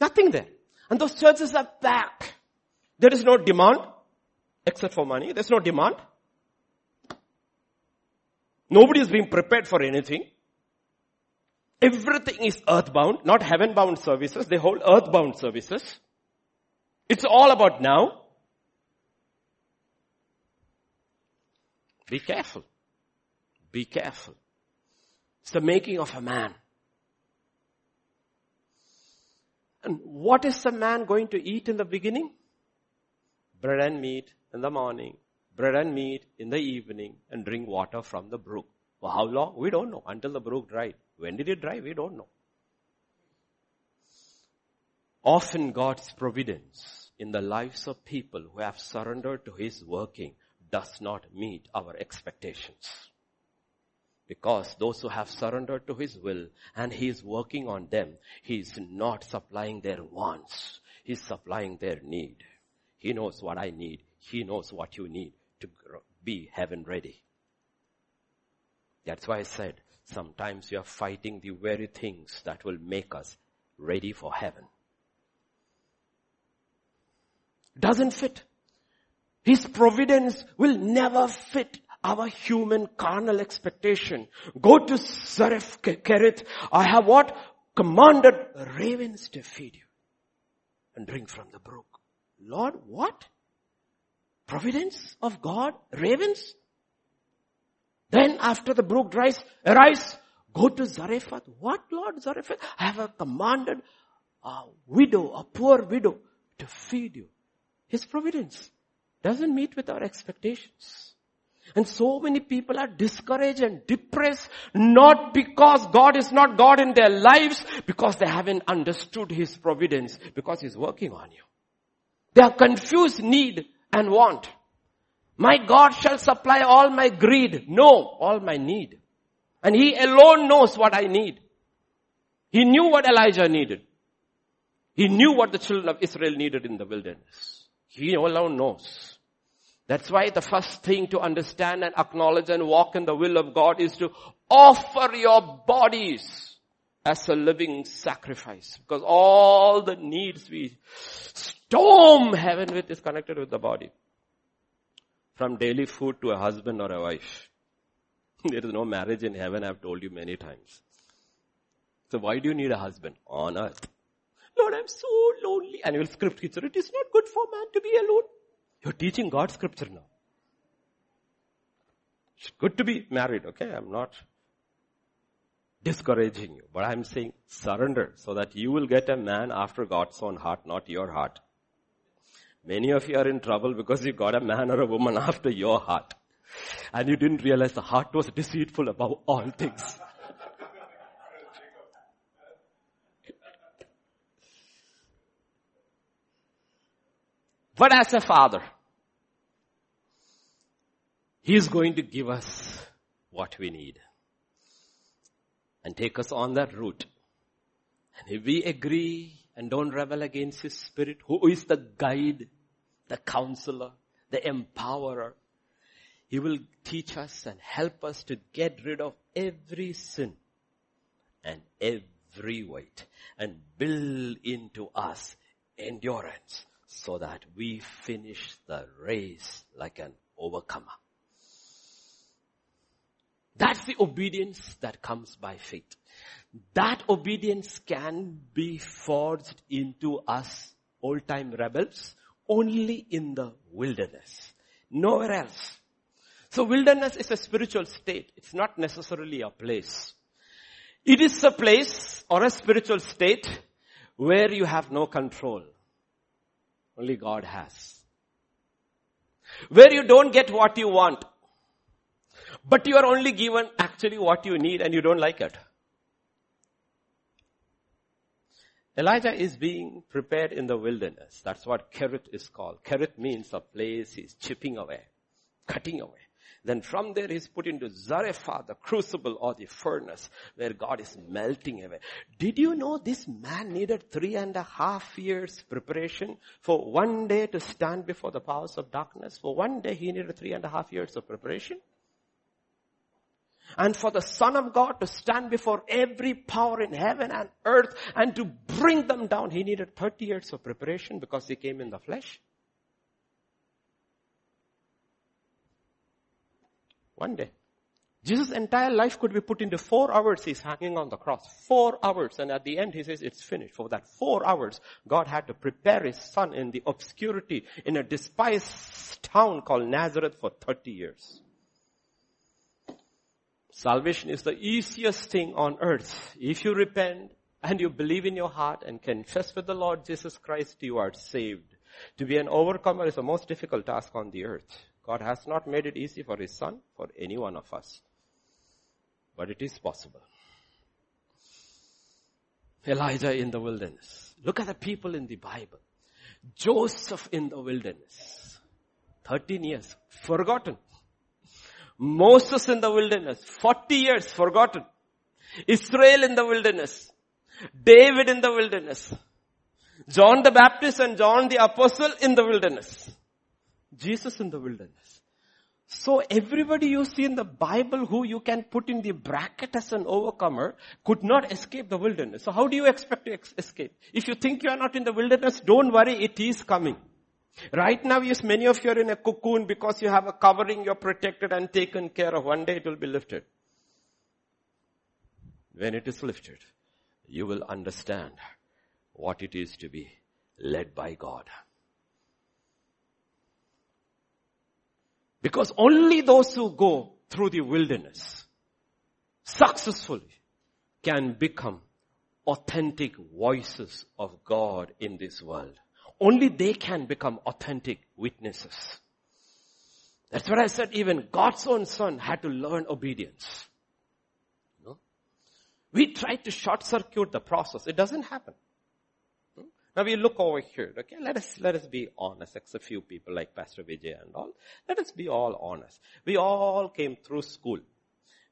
Nothing there. And those churches are packed. There is no demand except for money. There's no demand. Nobody is being prepared for anything. Everything is earthbound, not heaven-bound services. They hold earthbound services. It's all about now. Be careful. Be careful. It's the making of a man. And what is a man going to eat in the beginning? Bread and meat in the morning, bread and meat in the evening, and drink water from the brook. For how long? We don't know. Until the brook dried. When did it dry? We don't know. Often God's providence in the lives of people who have surrendered to His working does not meet our expectations. Because those who have surrendered to His will and He is working on them, He is not supplying their wants. He is supplying their need. He knows what I need. He knows what you need to be heaven ready. That's why I said, sometimes you are fighting the very things that will make us ready for heaven. Doesn't fit. His providence will never fit our human carnal expectation. Go to Zareph Kerith. I have what? Commanded ravens to feed you and drink from the brook. Lord, what? Providence of God? Ravens? Then after the brook dries, arise, go to Zarephath. What Lord Zarephath? I have commanded a widow, a poor widow to feed you. His providence doesn't meet with our expectations. And so many people are discouraged and depressed, not because God is not God in their lives, because they haven't understood His providence, because He's working on you. They are confused need and want. My God shall supply all my greed. No, all my need. And He alone knows what I need. He knew what Elijah needed. He knew what the children of Israel needed in the wilderness. He alone knows. That's why the first thing to understand and acknowledge and walk in the will of God is to offer your bodies as a living sacrifice. Because all the needs we storm heaven with is connected with the body. From daily food to a husband or a wife. There is no marriage in heaven, I've told you many times. So why do you need a husband on earth? Lord, I'm so lonely. Annual script teacher, it is not good for man to be alone. You're teaching God's scripture now. It's good to be married, okay? I'm not discouraging you, but I'm saying surrender so that you will get a man after God's own heart, not your heart. Many of you are in trouble because you got a man or a woman after your heart. And you didn't realize the heart was deceitful above all things. But as a father, He is going to give us what we need and take us on that route. And if we agree and don't rebel against His Spirit, who is the guide, the counselor, the empowerer, He will teach us and help us to get rid of every sin and every weight and build into us endurance so that we finish the race like an overcomer. That's the obedience that comes by faith. That obedience can be forged into us old time rebels only in the wilderness. Nowhere else. So wilderness is a spiritual state. It's not necessarily a place. It is a place or a spiritual state where you have no control. Only God has. Where you don't get what you want. But you are only given actually what you need and you don't like it. Elijah is being prepared in the wilderness. That's what Kerith is called. Kerith means a place he's chipping away, cutting away. Then from there he's put into Zarephath, the crucible or the furnace where God is melting away. Did you know this man needed three and a half years preparation for one day to stand before the powers of darkness? For one day he needed three and a half years of preparation. And for the Son of God to stand before every power in heaven and earth and to bring them down, he needed 30 years of preparation because he came in the flesh. One day. Jesus' entire life could be put into four hours. He's hanging on the cross. Four hours. And at the end, he says, it's finished. For that four hours, God had to prepare his son in the obscurity in a despised town called Nazareth for 30 years. Salvation is the easiest thing on earth. If you repent and you believe in your heart and confess with the Lord Jesus Christ, you are saved. To be an overcomer is the most difficult task on the earth. God has not made it easy for His Son, for any one of us. But it is possible. Elijah in the wilderness. Look at the people in the Bible. Joseph in the wilderness. 13 years. Forgotten. Moses in the wilderness. 40 years. Forgotten. Israel in the wilderness. David in the wilderness. John the Baptist and John the Apostle in the wilderness. Jesus in the wilderness. So everybody you see in the Bible who you can put in the bracket as an overcomer could not escape the wilderness. So how do you expect to ex- escape? If you think you are not in the wilderness, don't worry, it is coming. Right now, yes, many of you are in a cocoon because you have a covering, you're protected and taken care of. One day it will be lifted. When it is lifted, you will understand what it is to be led by God. Because only those who go through the wilderness successfully can become authentic voices of God in this world. Only they can become authentic witnesses. That's what I said even God's own son had to learn obedience. No? We try to short circuit the process. It doesn't happen. Now we look over here, okay? Let us, let us be honest, except a few people like Pastor Vijay and all. Let us be all honest. We all came through school.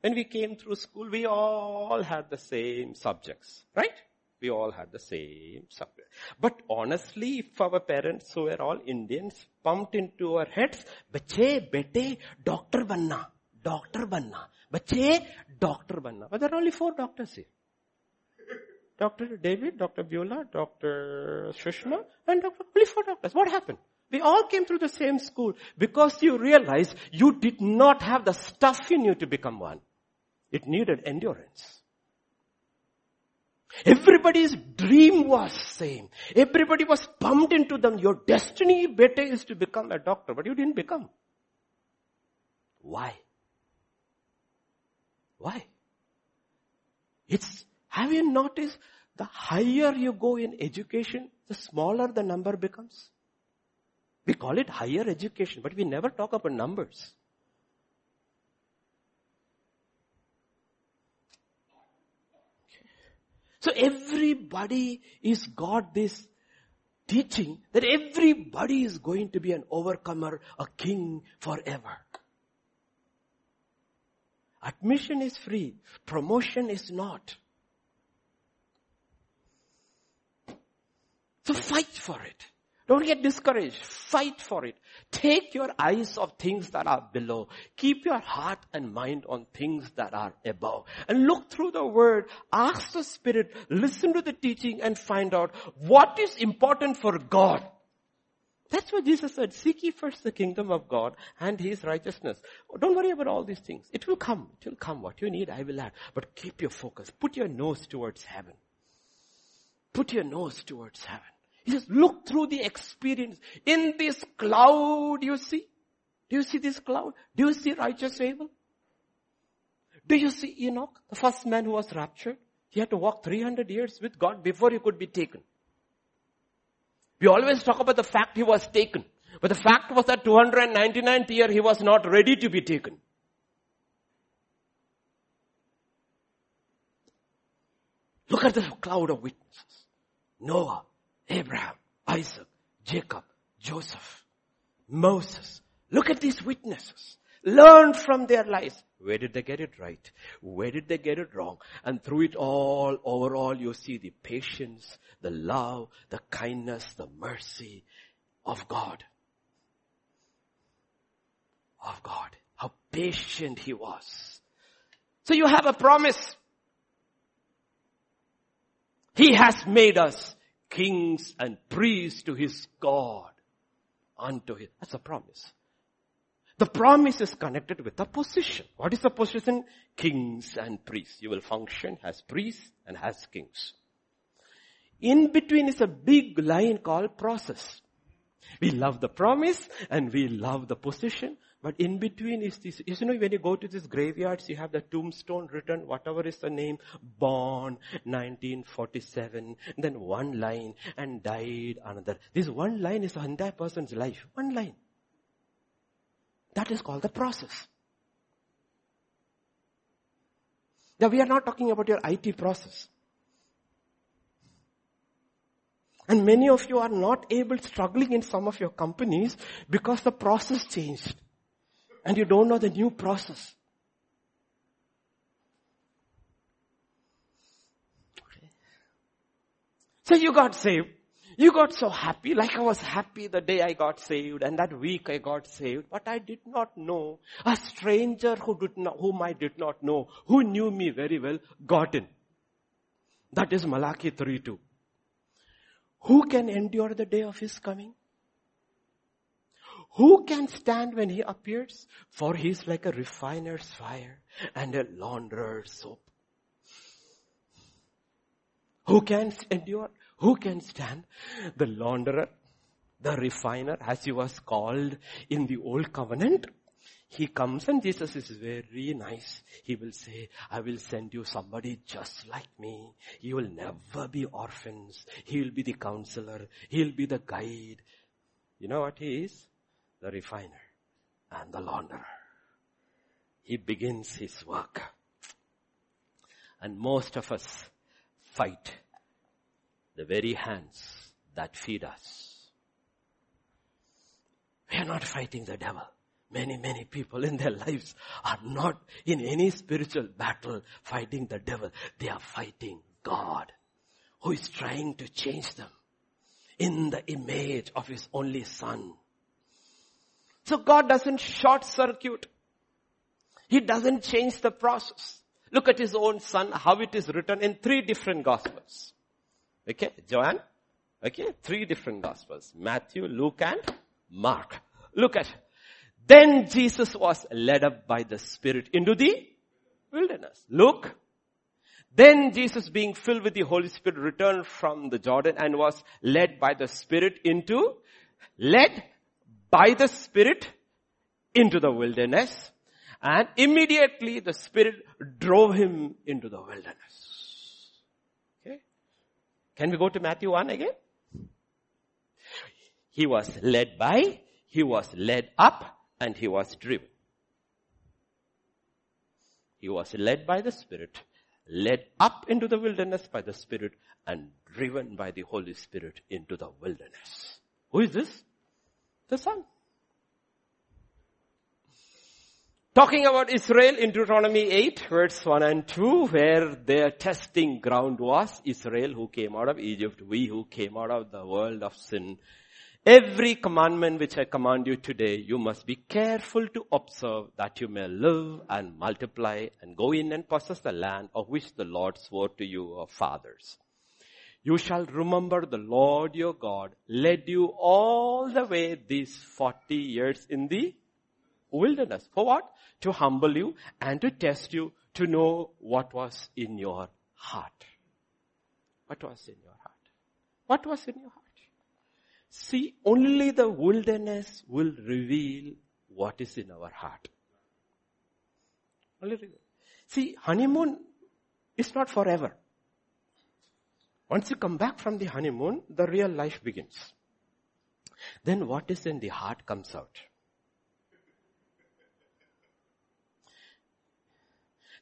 When we came through school, we all had the same subjects, right? We all had the same subject. But honestly, if our parents who were all Indians pumped into our heads, bache, bete, doctor banna, doctor banna, bache, doctor banna. But there are only four doctors here. Dr. David, Dr. Beulah, Dr. Shushma, and Dr. Only four doctors. What happened? We all came through the same school because you realized you did not have the stuff in you to become one. It needed endurance. Everybody's dream was same. Everybody was pumped into them. Your destiny better is to become a doctor, but you didn't become. Why? Why? It's have you noticed the higher you go in education, the smaller the number becomes? We call it higher education, but we never talk about numbers. So everybody is got this teaching that everybody is going to be an overcomer, a king forever. Admission is free. Promotion is not. So fight for it. Don't get discouraged. Fight for it. Take your eyes off things that are below. Keep your heart and mind on things that are above. And look through the word. Ask the Spirit. Listen to the teaching and find out what is important for God. That's what Jesus said. Seek ye first the kingdom of God and His righteousness. Don't worry about all these things. It will come. It will come. What you need, I will add. But keep your focus. Put your nose towards heaven. Put your nose towards heaven. He says, look through the experience. In this cloud, you see? Do you see this cloud? Do you see righteous Abel? Do you see Enoch, the first man who was raptured? He had to walk 300 years with God before he could be taken. We always talk about the fact he was taken. But the fact was that 299th year he was not ready to be taken. Look at the cloud of witnesses. Noah, Abraham, Isaac, Jacob, Joseph, Moses. Look at these witnesses. Learn from their lives. Where did they get it right? Where did they get it wrong? And through it all, overall, you see the patience, the love, the kindness, the mercy of God. Of God. How patient He was. So you have a promise. He has made us kings and priests to his God. Unto him. That's a promise. The promise is connected with the position. What is the position? Kings and priests. You will function as priests and as kings. In between is a big line called process. We love the promise and we love the position, but in between is this, you know, when you go to these graveyards, you have the tombstone written, whatever is the name, born 1947, then one line, and died another. This one line is the entire person's life. One line. That is called the process. Now we are not talking about your IT process. And many of you are not able, struggling in some of your companies because the process changed. And you don't know the new process. So you got saved. You got so happy, like I was happy the day I got saved and that week I got saved, but I did not know. A stranger who did not, whom I did not know, who knew me very well, got in. That is Malachi 3.2. Who can endure the day of his coming? Who can stand when he appears? For he is like a refiner's fire and a launderer's soap. Who can endure? Who can stand? The launderer, the refiner, as he was called in the old covenant, he comes and Jesus is very nice. He will say, I will send you somebody just like me. You will never be orphans. He will be the counselor. He will be the guide. You know what he is? The refiner and the launderer. He begins his work. And most of us fight the very hands that feed us. We are not fighting the devil. Many, many people in their lives are not in any spiritual battle fighting the devil. They are fighting God who is trying to change them in the image of his only son. So God doesn't short circuit. He doesn't change the process. Look at his own son, how it is written in three different gospels. Okay, Joanne? Okay, three different gospels. Matthew, Luke and Mark. Look at. Then Jesus was led up by the Spirit into the wilderness. Look. Then Jesus being filled with the Holy Spirit returned from the Jordan and was led by the Spirit into, led by the Spirit into the wilderness. And immediately the Spirit drove him into the wilderness. Okay? Can we go to Matthew 1 again? He was led by, he was led up, and he was driven. He was led by the Spirit, led up into the wilderness by the Spirit, and driven by the Holy Spirit into the wilderness. Who is this? The Son. Talking about Israel in Deuteronomy 8 verse 1 and 2 where their testing ground was Israel who came out of Egypt, we who came out of the world of sin Every commandment which I command you today, you must be careful to observe that you may live and multiply and go in and possess the land of which the Lord swore to your fathers. You shall remember the Lord your God led you all the way these 40 years in the wilderness. For what? To humble you and to test you to know what was in your heart. What was in your heart? What was in your heart? See, only the wilderness will reveal what is in our heart. Only See, honeymoon is not forever. Once you come back from the honeymoon, the real life begins. Then what is in the heart comes out.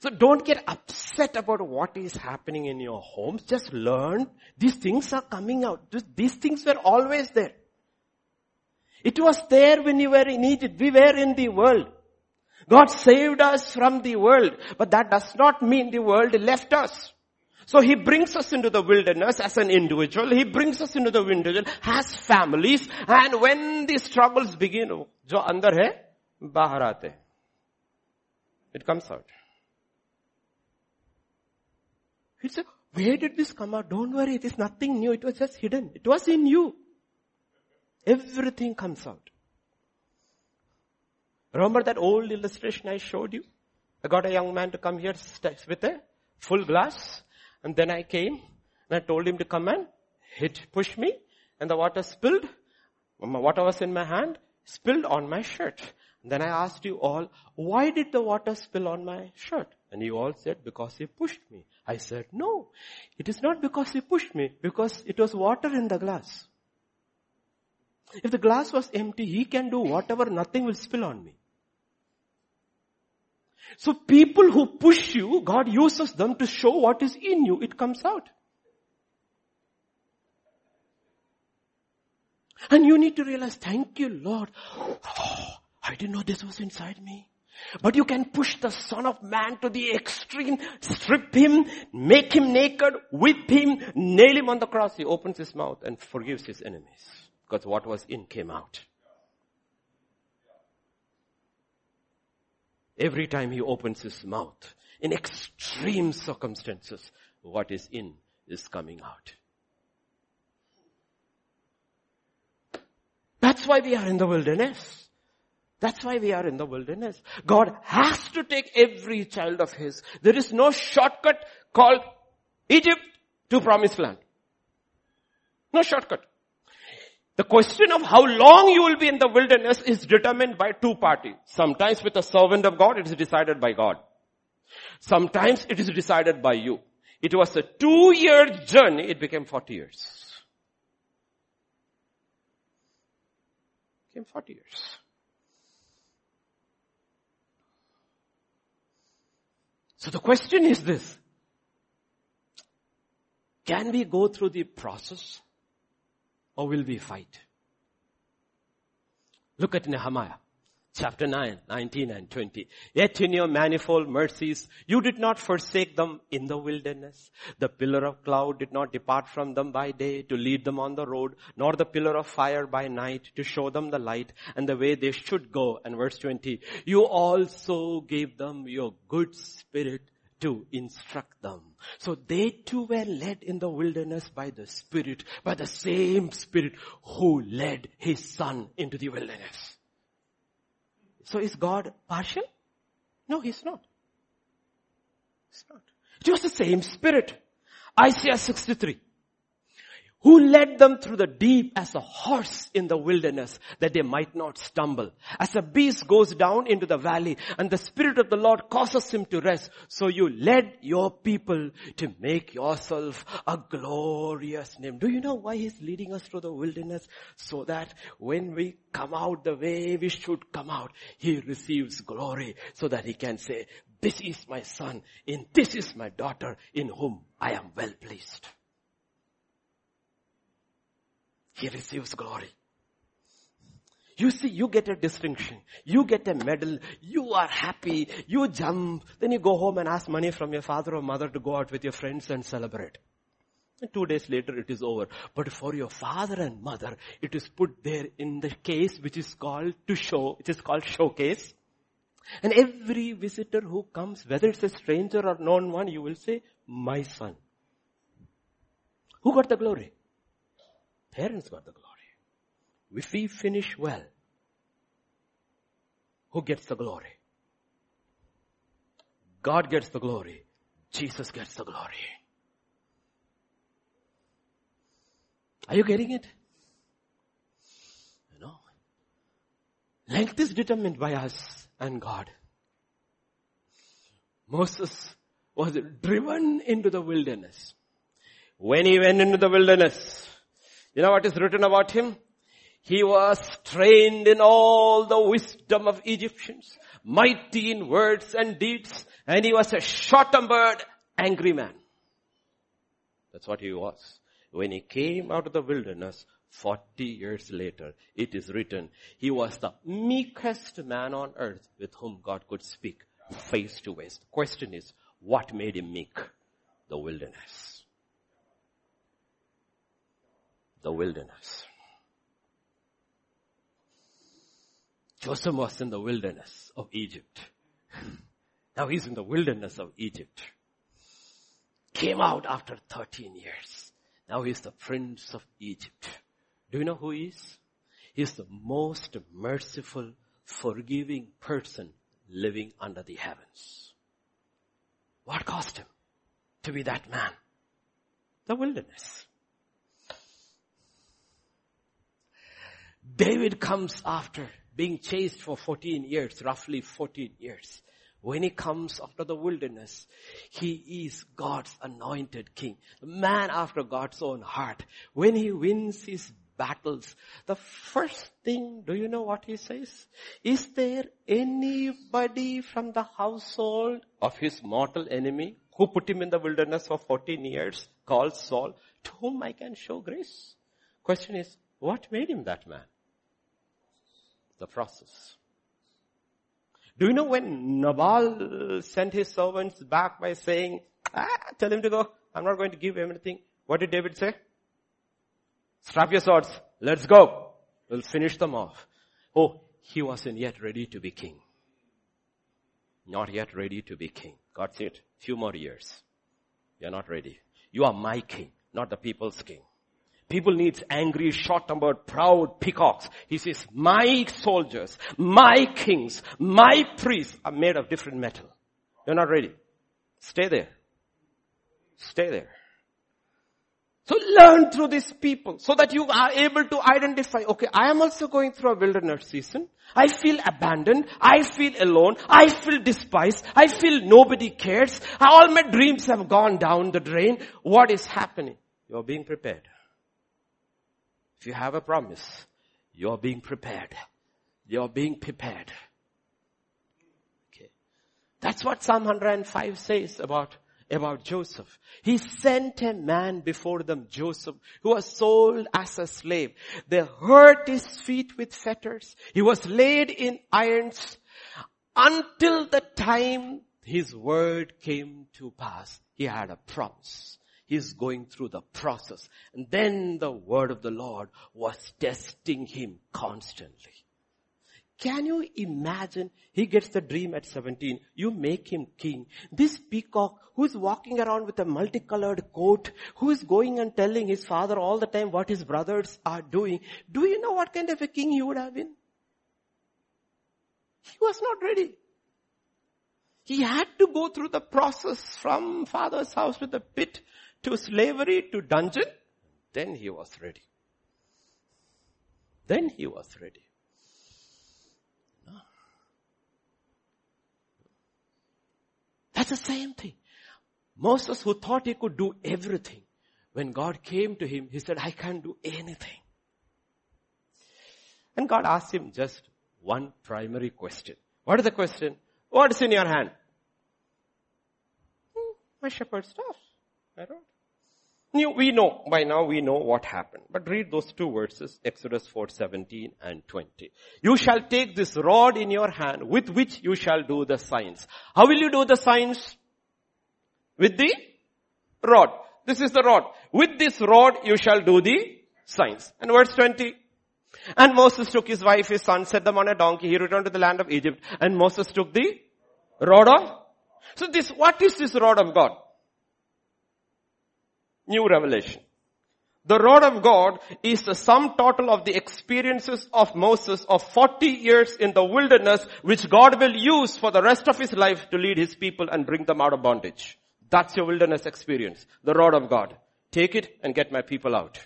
So don't get upset about what is happening in your homes. Just learn these things are coming out. These things were always there. It was there when you were in Egypt. We were in the world. God saved us from the world, but that does not mean the world left us. So he brings us into the wilderness as an individual. He brings us into the wilderness as families. And when these struggles begin, jo andar hai, bahar aate. It comes out. It's said, where did this come out? Don't worry, it is nothing new. It was just hidden. It was in you. Everything comes out. Remember that old illustration I showed you? I got a young man to come here with a full glass and then I came and I told him to come and hit, push me and the water spilled. Water was in my hand, spilled on my shirt. And then I asked you all, why did the water spill on my shirt? And you all said, because he pushed me. I said, no, it is not because he pushed me, because it was water in the glass. If the glass was empty, he can do whatever, nothing will spill on me. So people who push you, God uses them to show what is in you. It comes out. And you need to realize, thank you Lord. Oh, I didn't know this was inside me. But you can push the son of man to the extreme, strip him, make him naked, whip him, nail him on the cross. He opens his mouth and forgives his enemies. Because what was in came out. Every time he opens his mouth, in extreme circumstances, what is in is coming out. That's why we are in the wilderness. That's why we are in the wilderness. God has to take every child of His. There is no shortcut called Egypt to promised land. No shortcut. The question of how long you will be in the wilderness is determined by two parties. Sometimes with a servant of God, it is decided by God. Sometimes it is decided by you. It was a two year journey, it became 40 years. Became 40 years. So the question is this. Can we go through the process or will we fight? Look at Nehemiah chapter 9, 19 and 20. Yet in your manifold mercies, you did not forsake them in the wilderness. The pillar of cloud did not depart from them by day to lead them on the road, nor the pillar of fire by night to show them the light and the way they should go. And verse 20, you also gave them your good spirit to instruct them. So they too were led in the wilderness by the Spirit, by the same Spirit who led His Son into the wilderness. So is God partial? No, He's not. He's not. It was the same Spirit. Isaiah 63 who led them through the deep as a horse in the wilderness that they might not stumble. As a beast goes down into the valley and the Spirit of the Lord causes him to rest. So you led your people to make yourself a glorious name. Do you know why he's leading us through the wilderness? So that when we come out the way we should come out, he receives glory so that he can say, this is my son, in this is my daughter in whom I am well pleased. He receives glory. You see, you get a distinction. You get a medal. You are happy. You jump. Then you go home and ask money from your father or mother to go out with your friends and celebrate. And two days later it is over. But for your father and mother, it is put there in the case which is called to show, which is called showcase. And every visitor who comes, whether it's a stranger or known one, you will say, my son. Who got the glory? Parents got the glory. If we finish well, who gets the glory? God gets the glory. Jesus gets the glory. Are you getting it? Know, length is determined by us and God. Moses was driven into the wilderness. When he went into the wilderness, you know what is written about him? He was trained in all the wisdom of Egyptians, mighty in words and deeds, and he was a short-tempered, angry man. That's what he was. When he came out of the wilderness, 40 years later, it is written, he was the meekest man on earth with whom God could speak face to face. The question is, what made him meek? The wilderness. The wilderness. Joseph was in the wilderness of Egypt. Now he's in the wilderness of Egypt. Came out after 13 years. Now he's the prince of Egypt. Do you know who he is? He's the most merciful, forgiving person living under the heavens. What caused him to be that man? The wilderness. David comes after being chased for 14 years, roughly 14 years. When he comes after the wilderness, he is God's anointed king, man after God's own heart. When he wins his battles, the first thing, do you know what he says? Is there anybody from the household of his mortal enemy who put him in the wilderness for 14 years called Saul to whom I can show grace? Question is, what made him that man? The process. Do you know when Nabal sent his servants back by saying, ah, tell him to go. I'm not going to give him anything. What did David say? Strap your swords. Let's go. We'll finish them off. Oh, he wasn't yet ready to be king. Not yet ready to be king. God said, few more years. You're not ready. You are my king, not the people's king. People needs angry, short-tempered, proud peacocks. He says, my soldiers, my kings, my priests are made of different metal. You're not ready. Stay there. Stay there. So learn through these people so that you are able to identify, okay, I am also going through a wilderness season. I feel abandoned. I feel alone. I feel despised. I feel nobody cares. All my dreams have gone down the drain. What is happening? You're being prepared. If you have a promise, you're being prepared. You're being prepared. Okay. That's what Psalm 105 says about, about Joseph. He sent a man before them, Joseph, who was sold as a slave. They hurt his feet with fetters. He was laid in irons until the time his word came to pass. He had a promise. He's going through the process. And then the word of the Lord was testing him constantly. Can you imagine? He gets the dream at 17. You make him king. This peacock who's walking around with a multicolored coat, who is going and telling his father all the time what his brothers are doing. Do you know what kind of a king he would have been? He was not ready. He had to go through the process from father's house to the pit to slavery to dungeon, then he was ready. Then he was ready. That's the same thing. Moses who thought he could do everything, when God came to him, he said, I can't do anything. And God asked him just one primary question. What is the question? What is in your hand? Hmm, my shepherd's staff. I don't. We know, by now we know what happened. But read those two verses, Exodus 4, 17 and 20. You shall take this rod in your hand with which you shall do the signs. How will you do the signs? With the rod. This is the rod. With this rod you shall do the signs. And verse 20. And Moses took his wife, his son, set them on a donkey. He returned to the land of Egypt. And Moses took the rod of. So this, what is this rod of God? New revelation. The rod of God is the sum total of the experiences of Moses of 40 years in the wilderness, which God will use for the rest of his life to lead his people and bring them out of bondage. That's your wilderness experience. The rod of God. Take it and get my people out.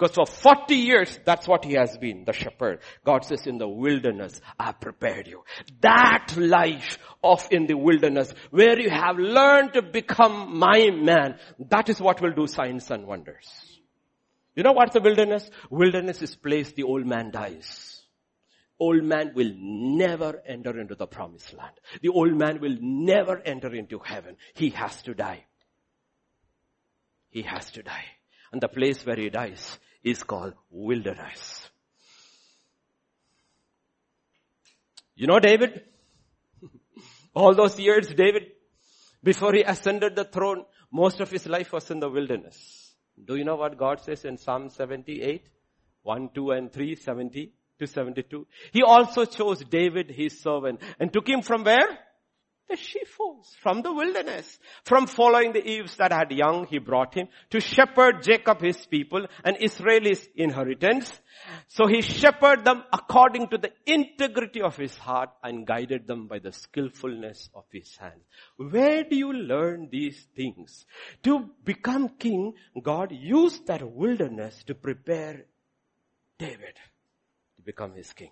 Because for 40 years, that's what he has been, the shepherd. God says, in the wilderness, I prepared you. That life of in the wilderness, where you have learned to become my man, that is what will do signs and wonders. You know what's the wilderness? Wilderness is place the old man dies. Old man will never enter into the promised land. The old man will never enter into heaven. He has to die. He has to die. And the place where he dies is called wilderness. You know David? All those years David, before he ascended the throne, most of his life was in the wilderness. Do you know what God says in Psalm 78? 1, 2 and 3, 70 to 72. He also chose David, his servant, and took him from where? The sheepfolds from the wilderness. From following the eves that had young, he brought him to shepherd Jacob his people and Israel's inheritance. So he shepherded them according to the integrity of his heart and guided them by the skillfulness of his hand. Where do you learn these things? To become king, God used that wilderness to prepare David to become his king.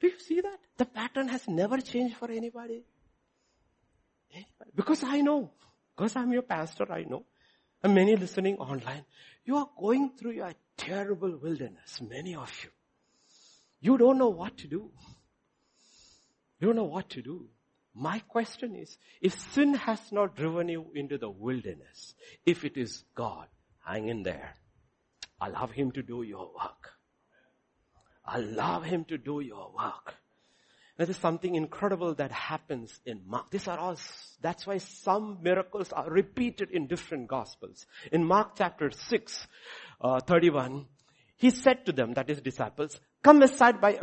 Do you see that? The pattern has never changed for anybody. anybody. Because I know, because I'm your pastor, I know. And many listening online, you are going through a terrible wilderness, many of you. You don't know what to do. You don't know what to do. My question is, if sin has not driven you into the wilderness, if it is God, hang in there. Allow Him to do your work. Allow Him to do your work. There is something incredible that happens in Mark. These are all, that's why some miracles are repeated in different gospels. In Mark chapter 6, uh, 31, he said to them, that is disciples, come aside by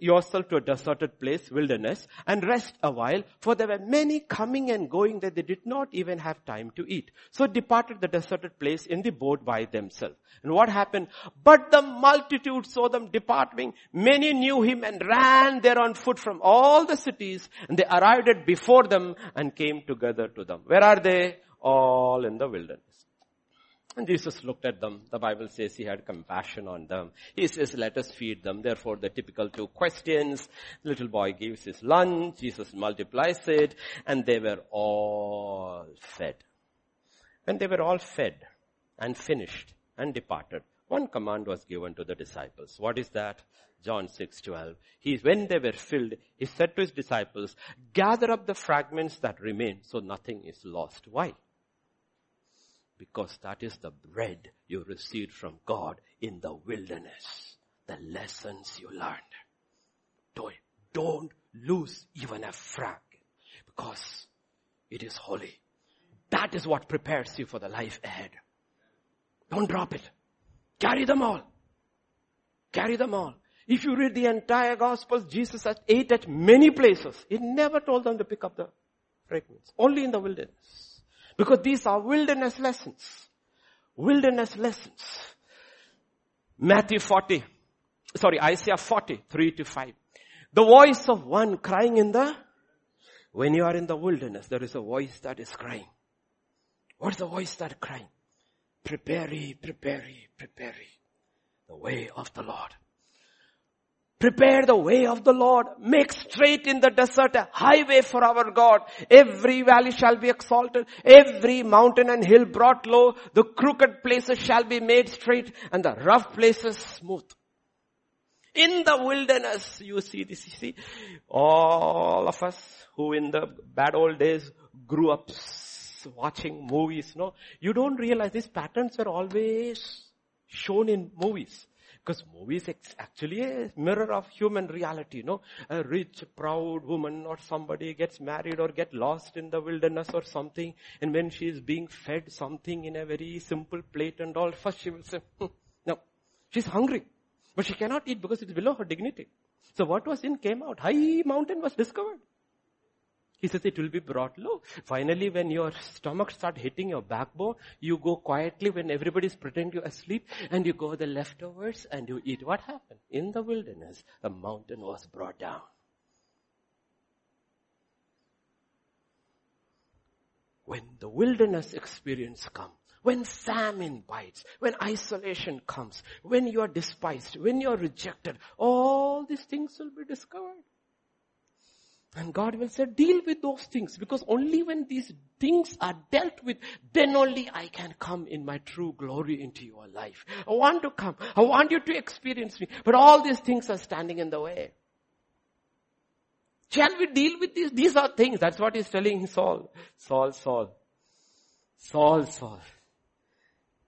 yourself to a deserted place, wilderness, and rest a while, for there were many coming and going that they did not even have time to eat. So departed the deserted place in the boat by themselves. And what happened? But the multitude saw them departing. Many knew him and ran there on foot from all the cities, and they arrived at before them and came together to them. Where are they? All in the wilderness. And Jesus looked at them. The Bible says he had compassion on them. He says, let us feed them. Therefore, the typical two questions. Little boy gives his lunch. Jesus multiplies it. And they were all fed. When they were all fed and finished and departed, one command was given to the disciples. What is that? John 6, 12. He, when they were filled, he said to his disciples, gather up the fragments that remain so nothing is lost. Why? Because that is the bread you received from God in the wilderness. The lessons you learned. Don't, don't lose even a fragment because it is holy. That is what prepares you for the life ahead. Don't drop it. Carry them all. Carry them all. If you read the entire Gospels, Jesus ate at many places. He never told them to pick up the fragments. Only in the wilderness. Because these are wilderness lessons. Wilderness lessons. Matthew 40, sorry, Isaiah 40, 3 to 5. The voice of one crying in the, when you are in the wilderness, there is a voice that is crying. What's the voice that crying? Prepare prepare prepare the way of the Lord. Prepare the way of the Lord. Make straight in the desert a highway for our God. Every valley shall be exalted. Every mountain and hill brought low. The crooked places shall be made straight and the rough places smooth. In the wilderness, you see this, you see, all of us who in the bad old days grew up watching movies, no, you don't realize these patterns are always shown in movies. Because movies is actually a mirror of human reality, you know. A rich, proud woman or somebody gets married or get lost in the wilderness or something. And when she is being fed something in a very simple plate and all, first she will say, hmm, no. She's hungry. But she cannot eat because it's below her dignity. So what was in came out. High mountain was discovered. He says it will be brought low. Finally, when your stomach start hitting your backbone, you go quietly when everybody's pretending you're asleep and you go the leftovers and you eat. What happened? In the wilderness, a mountain was brought down. When the wilderness experience comes, when famine bites, when isolation comes, when you are despised, when you are rejected, all these things will be discovered. And God will say, deal with those things because only when these things are dealt with, then only I can come in my true glory into your life. I want to come. I want you to experience me. But all these things are standing in the way. Shall we deal with these? These are things. That's what he's telling Saul. Saul, Saul. Saul, Saul.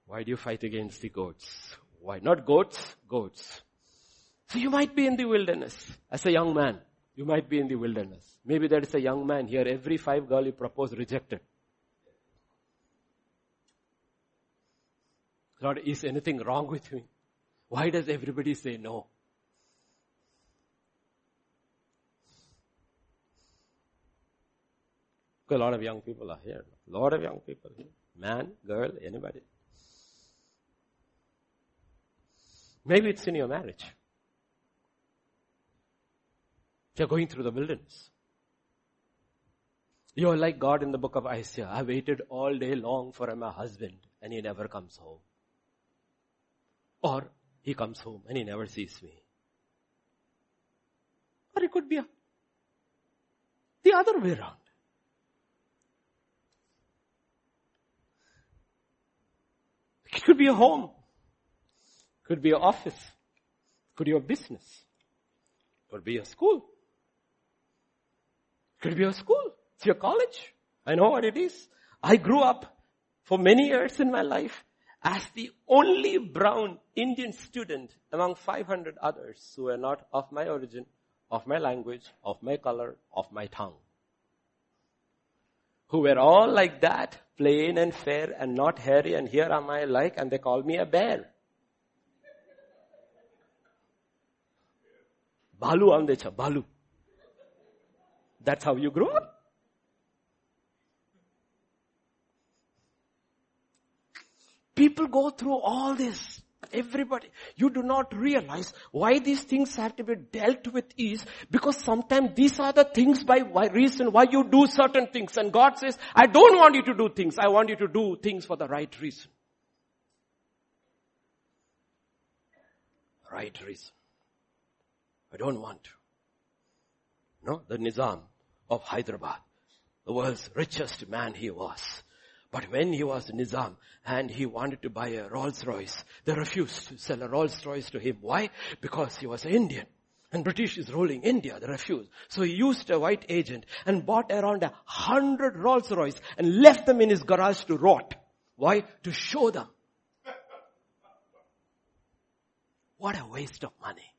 Why do you fight against the goats? Why? Not goats, goats. So you might be in the wilderness as a young man. You might be in the wilderness. Maybe there is a young man here, every five girl you propose rejected. Lord, is anything wrong with me? Why does everybody say no? A lot of young people are here. A lot of young people here. Man, girl, anybody. Maybe it's in your marriage. You're going through the wilderness. You're like God in the book of Isaiah. I waited all day long for my husband and he never comes home. Or he comes home and he never sees me. Or it could be the other way around. It could be a home. Could be an office. Could be a business. Could be a school. Could be your school. It's your college. I know what it is. I grew up for many years in my life as the only brown Indian student among 500 others who were not of my origin, of my language, of my color, of my tongue. Who were all like that, plain and fair and not hairy and here am I like and they call me a bear. Balu andecha, Balu. That's how you grow up. People go through all this. Everybody. You do not realize why these things have to be dealt with is because sometimes these are the things by why reason why you do certain things. And God says, I don't want you to do things. I want you to do things for the right reason. Right reason. I don't want to. No, the Nizam of Hyderabad. The world's richest man he was. But when he was Nizam and he wanted to buy a Rolls Royce, they refused to sell a Rolls Royce to him. Why? Because he was an Indian. And British is ruling India, they refused. So he used a white agent and bought around a hundred Rolls Royce and left them in his garage to rot. Why? To show them. What a waste of money.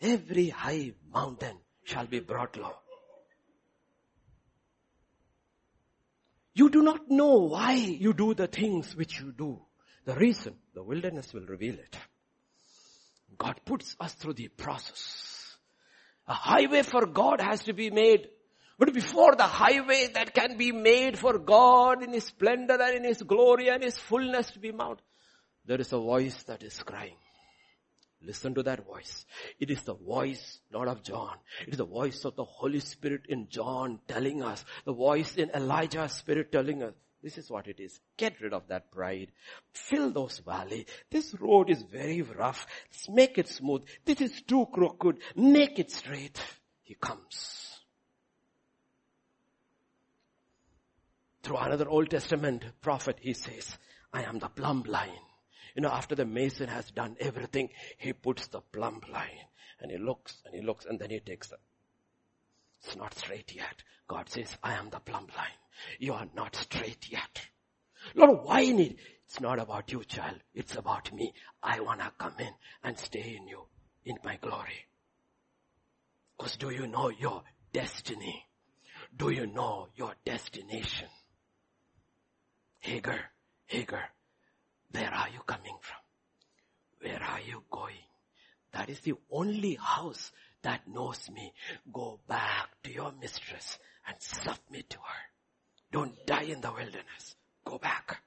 Every high mountain shall be brought low. You do not know why you do the things which you do. The reason, the wilderness will reveal it. God puts us through the process. A highway for God has to be made. But before the highway that can be made for God in His splendor and in His glory and His fullness to be mount, there is a voice that is crying. Listen to that voice. It is the voice not of John. It is the voice of the Holy Spirit in John telling us. The voice in Elijah's spirit telling us. This is what it is. Get rid of that pride. Fill those valley. This road is very rough. Let's make it smooth. This is too crooked. Make it straight. He comes. Through another Old Testament prophet, he says, I am the plumb line. You know, after the mason has done everything, he puts the plumb line and he looks and he looks and then he takes the, it's not straight yet. God says, I am the plumb line. You are not straight yet. Lord, why need? It's not about you, child. It's about me. I wanna come in and stay in you, in my glory. Cause do you know your destiny? Do you know your destination? Hagar, Hagar, where are you coming from? Where are you going? That is the only house that knows me. Go back to your mistress and submit to her. Don't die in the wilderness. Go back.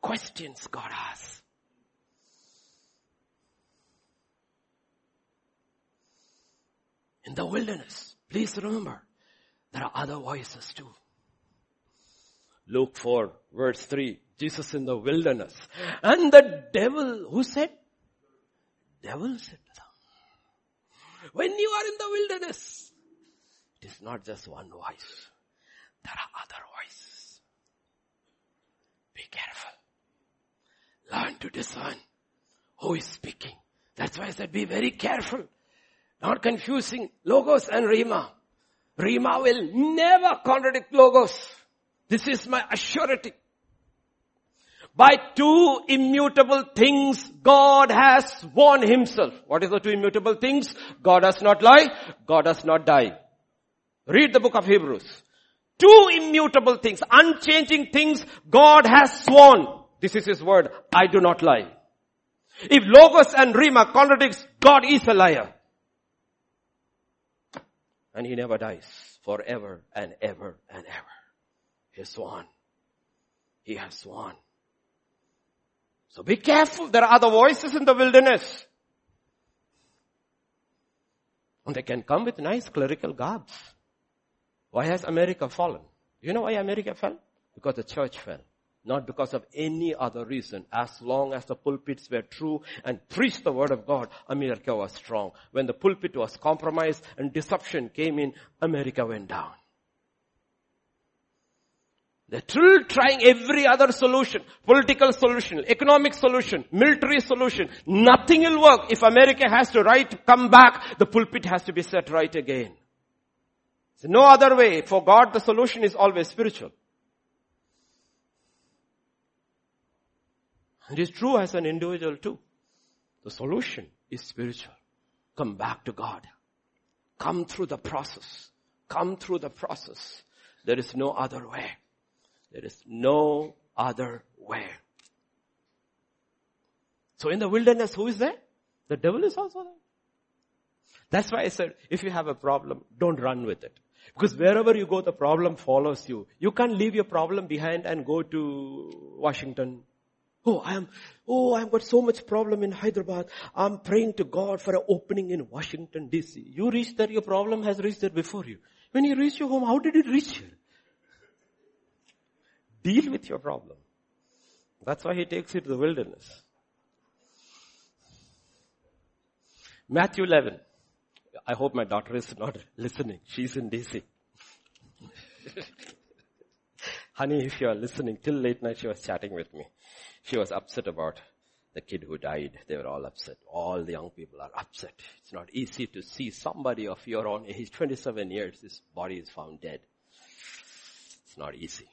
Questions God asks. In the wilderness, please remember, there are other voices too. Luke 4 verse 3, Jesus in the wilderness. And the devil, who said? Devil said them, when you are in the wilderness, it is not just one voice. There are other voices. Be careful. Learn to discern who is speaking. That's why I said be very careful. Not confusing logos and rhema. Rhema will never contradict logos. This is my assurity. By two immutable things, God has sworn himself. What is the two immutable things? God does not lie. God does not die. Read the book of Hebrews. Two immutable things, unchanging things God has sworn. This is His word. I do not lie. If Logos and Rhema contradicts, God is a liar. And He never dies forever and ever and ever. He has sworn. He has sworn. So be careful. There are other voices in the wilderness. And they can come with nice clerical garbs. Why has America fallen? You know why America fell? Because the church fell. Not because of any other reason. As long as the pulpits were true and preached the word of God, America was strong. When the pulpit was compromised and deception came in, America went down. They're still trying every other solution. Political solution, economic solution, military solution. Nothing will work. If America has to right, come back, the pulpit has to be set right again. There's no other way. For God, the solution is always spiritual. It is true as an individual too. The solution is spiritual. Come back to God. Come through the process. Come through the process. There is no other way. There is no other way. So in the wilderness, who is there? The devil is also there. That's why I said, if you have a problem, don't run with it. Because wherever you go, the problem follows you. You can't leave your problem behind and go to Washington. Oh, I am, oh, I've got so much problem in Hyderabad. I'm praying to God for an opening in Washington DC. You reach there, your problem has reached there before you. When you reach your home, how did it reach here? Deal with your problem. That's why he takes you to the wilderness. Matthew 11. I hope my daughter is not listening. She's in DC. Honey, if you are listening, till late night she was chatting with me. She was upset about the kid who died. They were all upset. All the young people are upset. It's not easy to see somebody of your own age, 27 years, his body is found dead. It's not easy.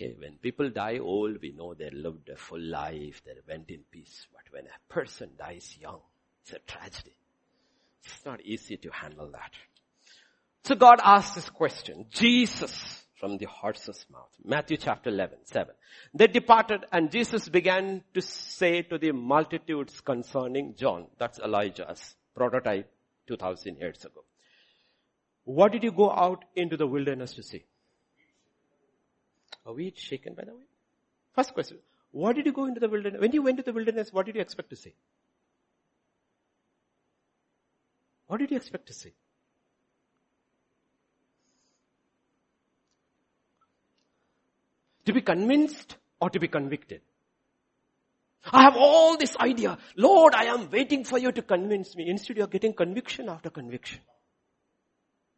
Okay, when people die old, we know they lived a full life, they went in peace. But when a person dies young, it's a tragedy. It's not easy to handle that. So God asked this question. Jesus from the horse's mouth. Matthew chapter 11, 7. They departed and Jesus began to say to the multitudes concerning John, that's Elijah's prototype 2000 years ago. What did you go out into the wilderness to see? Are we shaken by the way? First question. What did you go into the wilderness? When you went to the wilderness, what did you expect to see? What did you expect to see? To be convinced or to be convicted? I have all this idea. Lord, I am waiting for you to convince me. Instead, you are getting conviction after conviction.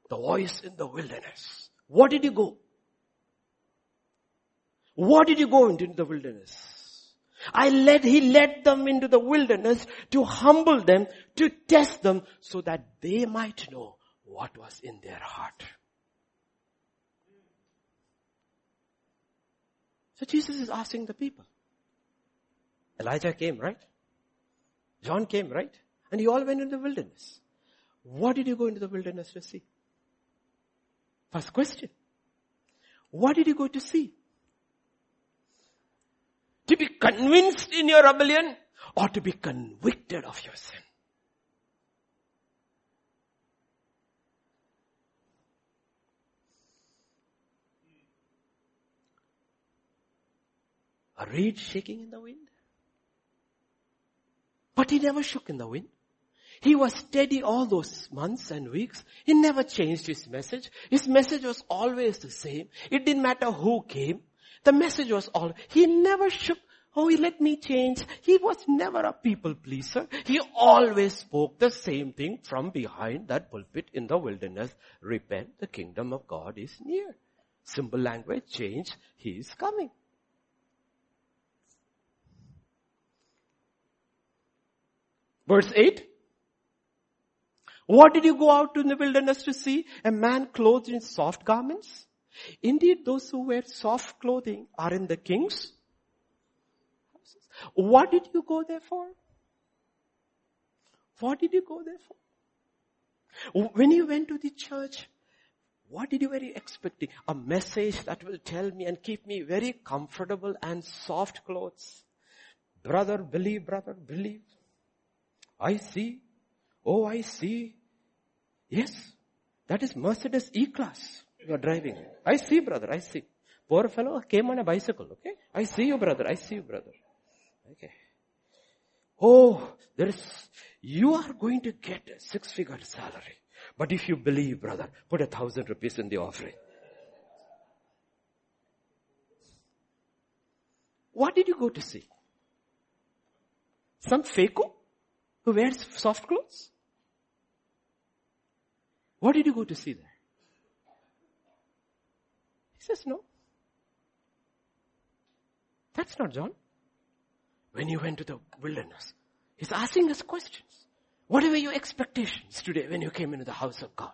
The voice in the wilderness. What did you go? What did you go into the wilderness? I led, he led them into the wilderness to humble them, to test them so that they might know what was in their heart. So Jesus is asking the people. Elijah came, right? John came, right? And you all went into the wilderness. What did you go into the wilderness to see? First question. What did you go to see? To be convinced in your rebellion or to be convicted of your sin? A reed shaking in the wind? But he never shook in the wind. He was steady all those months and weeks. He never changed his message. His message was always the same. It didn't matter who came. The message was all, he never shook, oh, he let me change. He was never a people pleaser. He always spoke the same thing from behind that pulpit in the wilderness. Repent, the kingdom of God is near. Simple language, change, he is coming. Verse 8. What did you go out in the wilderness to see? A man clothed in soft garments? Indeed, those who wear soft clothing are in the king's houses. What did you go there for? What did you go there for? When you went to the church, what did you were expecting? A message that will tell me and keep me very comfortable and soft clothes. Brother, believe, brother, believe. I see. Oh, I see. Yes, that is Mercedes E-Class you are driving. I see, brother, I see. Poor fellow came on a bicycle, okay? I see you, brother, I see you, brother. Okay. Oh, there is, you are going to get a six-figure salary. But if you believe, brother, put a thousand rupees in the offering. What did you go to see? Some faker? who wears soft clothes? What did you go to see there? He says, no. That's not John. When you went to the wilderness, he's asking us questions. What were your expectations today when you came into the house of God?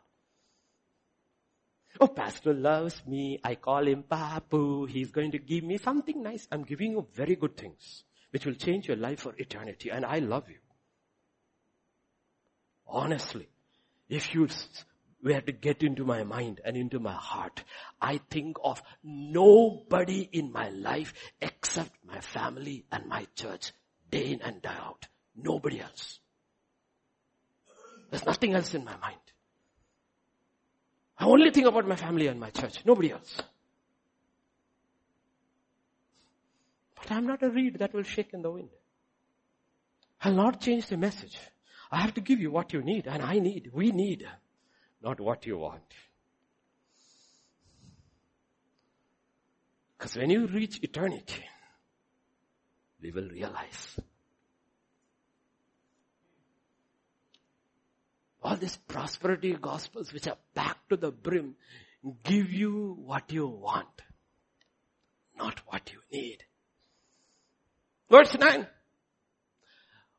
Oh, pastor loves me. I call him Papu. He's going to give me something nice. I'm giving you very good things, which will change your life for eternity. And I love you. Honestly, if you were to get into my mind and into my heart, I think of nobody in my life except my family and my church, day in and day out. Nobody else. There's nothing else in my mind. I only think about my family and my church, nobody else. But I'm not a reed that will shake in the wind. I'll not change the message. I have to give you what you need and I need, we need, not what you want. Because when you reach eternity, we will realize all these prosperity gospels which are packed to the brim give you what you want, not what you need. Verse 9.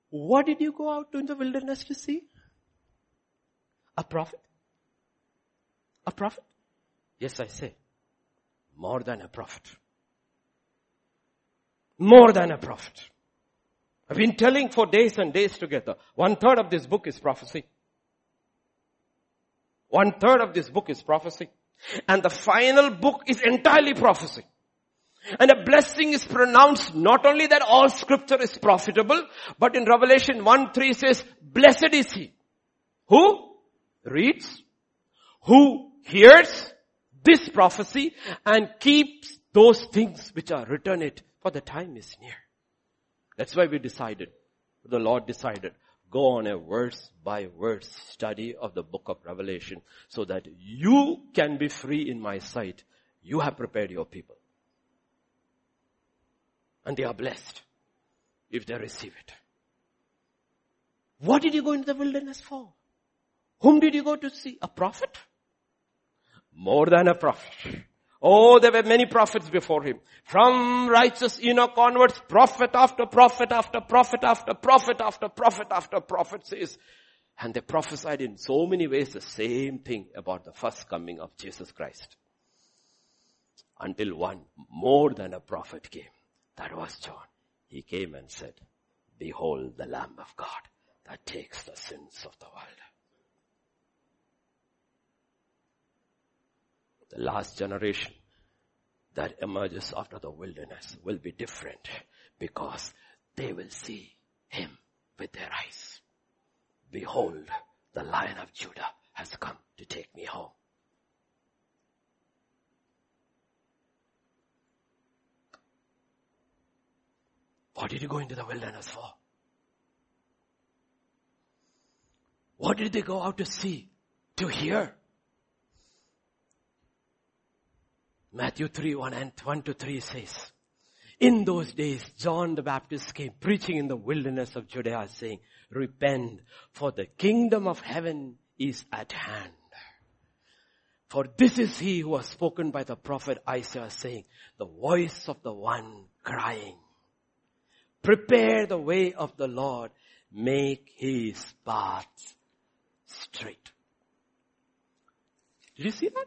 What did you go out to in the wilderness to see? A prophet? A prophet? Yes, I say. More than a prophet. More than a prophet. I've been telling for days and days together. One third of this book is prophecy. One third of this book is prophecy. And the final book is entirely prophecy. And a blessing is pronounced not only that all scripture is profitable, but in Revelation 1 3 says, blessed is he who reads, who hears this prophecy and keeps those things which are written it for the time is near. That's why we decided, the Lord decided, go on a verse by verse study of the book of Revelation so that you can be free in my sight. You have prepared your people. And they are blessed if they receive it. What did you go into the wilderness for? Whom did you go to see? A prophet? More than a prophet. Oh, there were many prophets before him. From righteous Enoch onwards, prophet after prophet after prophet after prophet after prophet after prophet says, and they prophesied in so many ways the same thing about the first coming of Jesus Christ. until one more than a prophet came. That was John. He came and said, behold the Lamb of God that takes the sins of the world. The last generation that emerges after the wilderness will be different because they will see him with their eyes. Behold, the lion of Judah has come to take me home. What did you go into the wilderness for? What did they go out to see? To hear? Matthew 3, 1 and 1 to 3 says, in those days, John the Baptist came preaching in the wilderness of Judea saying, repent for the kingdom of heaven is at hand. For this is he who was spoken by the prophet Isaiah saying, the voice of the one crying, prepare the way of the Lord, make his paths straight. Did you see that?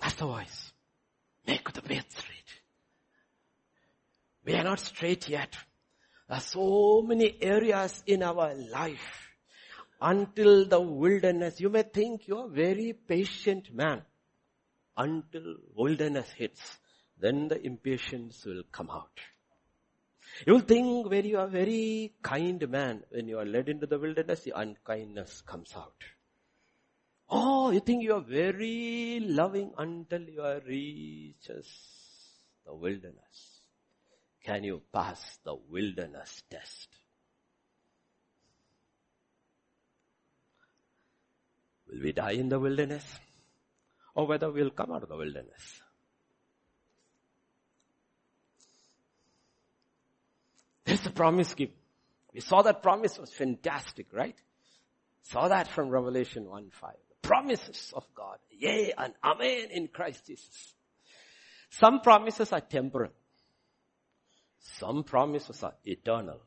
That's the voice. Make the path straight. We are not straight yet. There are so many areas in our life until the wilderness. You may think you're a very patient man until wilderness hits. Then the impatience will come out. You will think where you are very kind man, when you are led into the wilderness, the unkindness comes out. Oh, you think you are very loving until you are reaches the wilderness. Can you pass the wilderness test? Will we die in the wilderness? Or whether we'll come out of the wilderness? There's a promise given. We saw that promise was fantastic, right? Saw that from Revelation 1 5 promises of God. Yea and amen in Christ Jesus. Some promises are temporal. Some promises are eternal.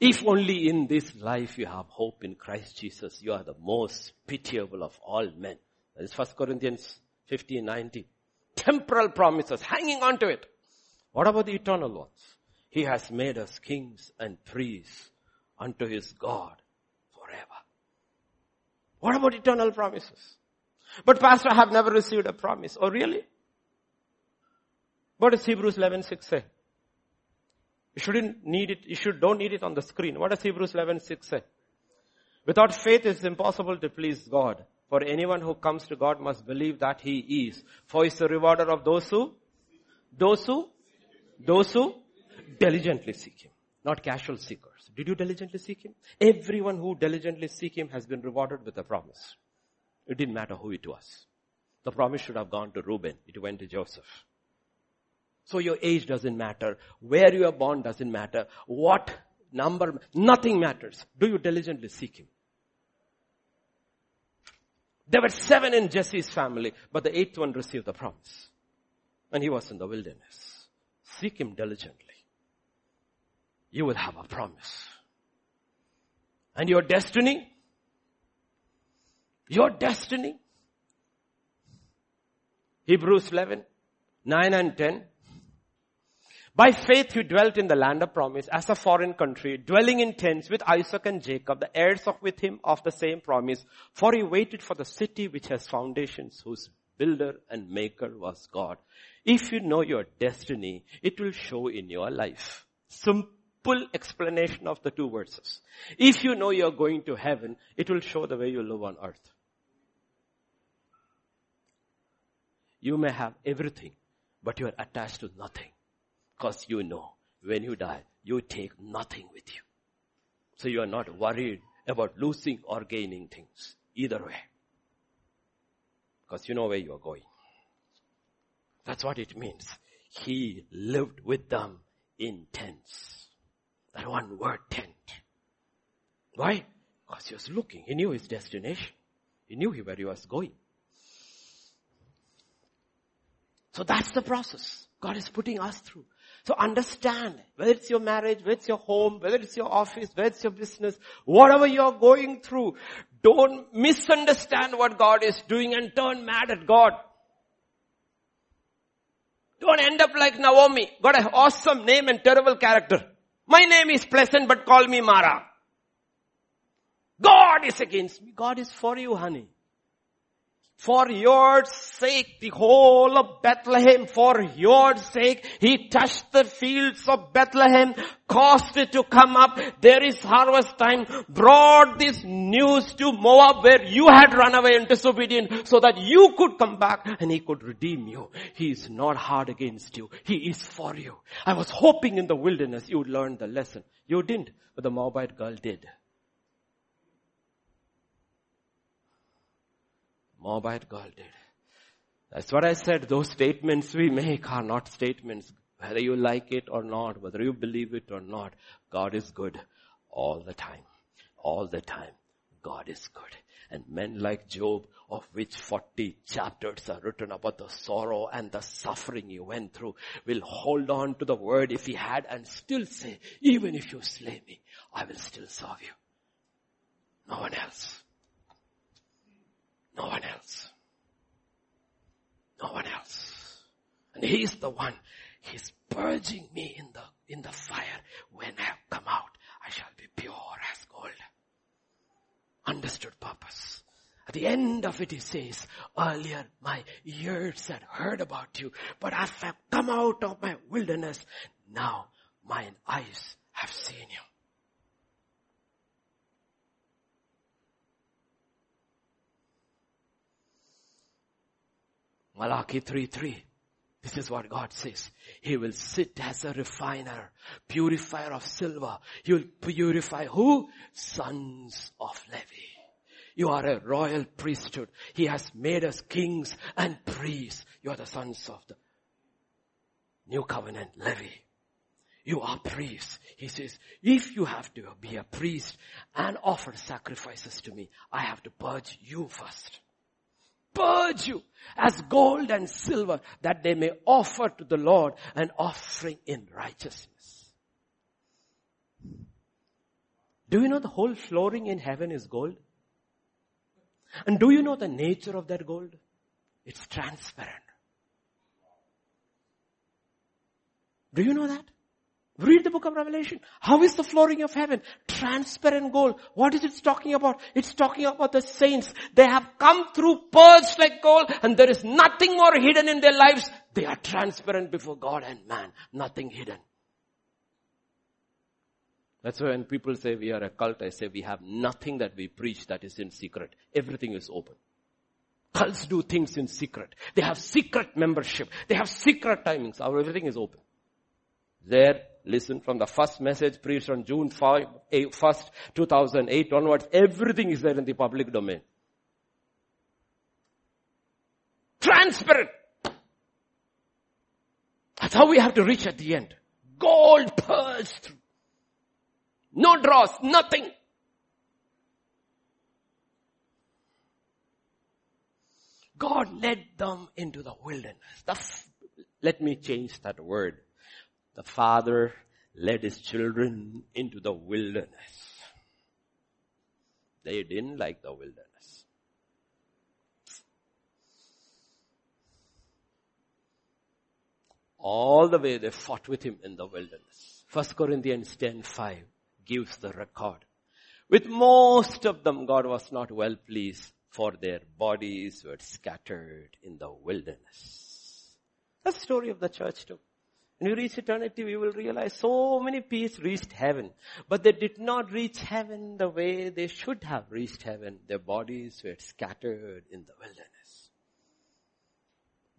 If only in this life you have hope in Christ Jesus, you are the most pitiable of all men. That is 1 Corinthians 15, 19. Temporal promises, hanging on to it. What about the eternal ones? He has made us kings and priests unto his God what about eternal promises? But pastor, I have never received a promise. Oh really? What does Hebrews 11:6 say? You shouldn't need it, you should, don't need it on the screen. What does Hebrews 11:6 say? Without faith it's impossible to please God. For anyone who comes to God must believe that He is. For He's the rewarder of those who, those who, those who diligently seek Him. Not casual seekers. Did you diligently seek Him? Everyone who diligently seek Him has been rewarded with a promise. It didn't matter who it was. The promise should have gone to Reuben. It went to Joseph. So your age doesn't matter. Where you are born doesn't matter. What number, nothing matters. Do you diligently seek Him? There were seven in Jesse's family, but the eighth one received the promise. And he was in the wilderness. Seek Him diligently you will have a promise. And your destiny, your destiny, Hebrews 11, 9 and 10. By faith you dwelt in the land of promise as a foreign country, dwelling in tents with Isaac and Jacob, the heirs of with him of the same promise. For he waited for the city which has foundations, whose builder and maker was God. If you know your destiny, it will show in your life. Simple simple explanation of the two verses. If you know you're going to heaven, it will show the way you live on earth. You may have everything, but you are attached to nothing. Because you know, when you die, you take nothing with you. So you are not worried about losing or gaining things. Either way. Because you know where you are going. That's what it means. He lived with them in tents. That one word tent. Why? Because he was looking. He knew his destination. He knew where he was going. So that's the process God is putting us through. So understand, whether it's your marriage, whether it's your home, whether it's your office, whether it's your business, whatever you're going through, don't misunderstand what God is doing and turn mad at God. Don't end up like Naomi. Got an awesome name and terrible character. My name is pleasant but call me Mara. God is against me. God is for you, honey. For your sake, the whole of Bethlehem, for your sake, he touched the fields of Bethlehem, caused it to come up. There is harvest time, brought this news to Moab where you had run away in disobedience so that you could come back and he could redeem you. He is not hard against you. He is for you. I was hoping in the wilderness you would learn the lesson. You didn't, but the Moabite girl did. Moabite girl did. That's what I said. Those statements we make are not statements. Whether you like it or not, whether you believe it or not, God is good all the time. All the time. God is good. And men like Job, of which 40 chapters are written about the sorrow and the suffering he went through, will hold on to the word if he had and still say, even if you slay me, I will still serve you. No one else. No one else. No one else. And He's the one. He's purging me in the, in the fire. When I have come out, I shall be pure as gold. Understood purpose. At the end of it, he says, earlier my ears had heard about you, but as I've come out of my wilderness, now mine eyes have seen you. Malachi 3.3. This is what God says. He will sit as a refiner, purifier of silver. He will purify who? Sons of Levi. You are a royal priesthood. He has made us kings and priests. You are the sons of the new covenant Levi. You are priests. He says, if you have to be a priest and offer sacrifices to me, I have to purge you first purge you as gold and silver that they may offer to the Lord an offering in righteousness. Do you know the whole flooring in heaven is gold? And do you know the nature of that gold? It's transparent. Do you know that? Read the book of Revelation. How is the flooring of heaven? Transparent gold. What is it talking about? It's talking about the saints. They have come through pearls like gold and there is nothing more hidden in their lives. They are transparent before God and man. Nothing hidden. That's why when people say we are a cult, I say we have nothing that we preach that is in secret. Everything is open. Cults do things in secret. They have secret membership. They have secret timings. Our everything is open. There, listen from the first message preached on June 5, 1st, 2008 onwards, everything is there in the public domain. Transparent. That's how we have to reach at the end. Gold purged. No dross, nothing. God led them into the wilderness. The, let me change that word the father led his children into the wilderness. They didn't like the wilderness. All the way they fought with him in the wilderness. First Corinthians 10 5 gives the record. With most of them, God was not well pleased, for their bodies were scattered in the wilderness. The story of the church too. When we reach eternity, we will realize so many people reached heaven, but they did not reach heaven the way they should have reached heaven. Their bodies were scattered in the wilderness.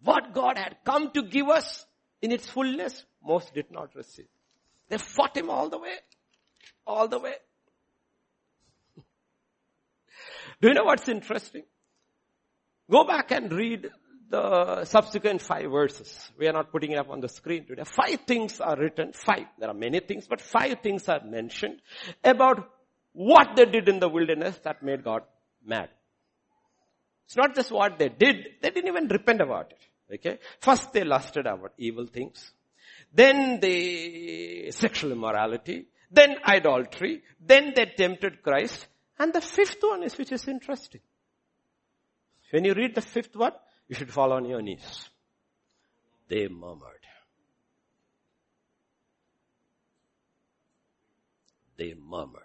What God had come to give us in its fullness, most did not receive. They fought him all the way. All the way. Do you know what's interesting? Go back and read the subsequent five verses. We are not putting it up on the screen today. Five things are written. Five. There are many things, but five things are mentioned about what they did in the wilderness that made God mad. It's not just what they did. They didn't even repent about it. Okay. First they lusted about evil things. then the sexual immorality, then idolatry, then they tempted Christ, and the fifth one is which is interesting. When you read the fifth one, you should fall on your knees. They murmured. They murmured.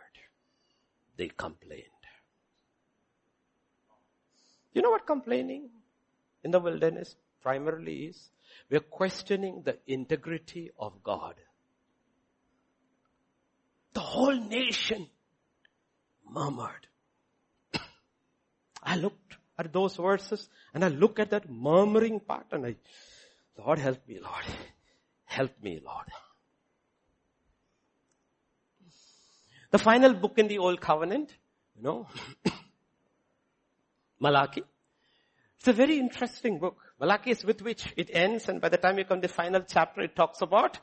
They complained. You know what complaining in the wilderness primarily is? We're questioning the integrity of God. The whole nation murmured. I looked at those verses and I look at that murmuring part and I, Lord help me, Lord. Help me, Lord. The final book in the Old Covenant, you know, Malachi. It's a very interesting book. Malachi is with which it ends and by the time you come to the final chapter it talks about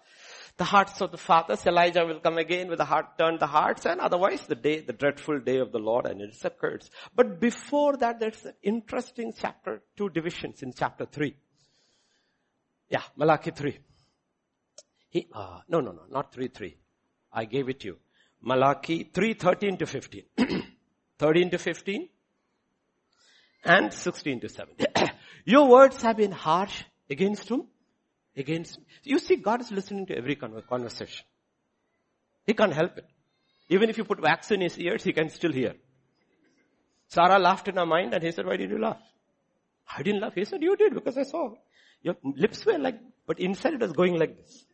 the hearts of the fathers. Elijah will come again with the heart, turn the hearts and otherwise the day, the dreadful day of the Lord and it's occurs. But before that there's an interesting chapter, two divisions in chapter three. Yeah, Malachi 3. He, uh, no, no, no, not 3, 3. I gave it to you. Malachi 3, 13 to 15. 13 to 15 and 16 to 17. Your words have been harsh against whom? Against, you see God is listening to every conversation. He can't help it. Even if you put wax in his ears, he can still hear. Sarah laughed in her mind and he said, why did you laugh? I didn't laugh. He said, you did because I saw. Your lips were like, but inside it was going like this.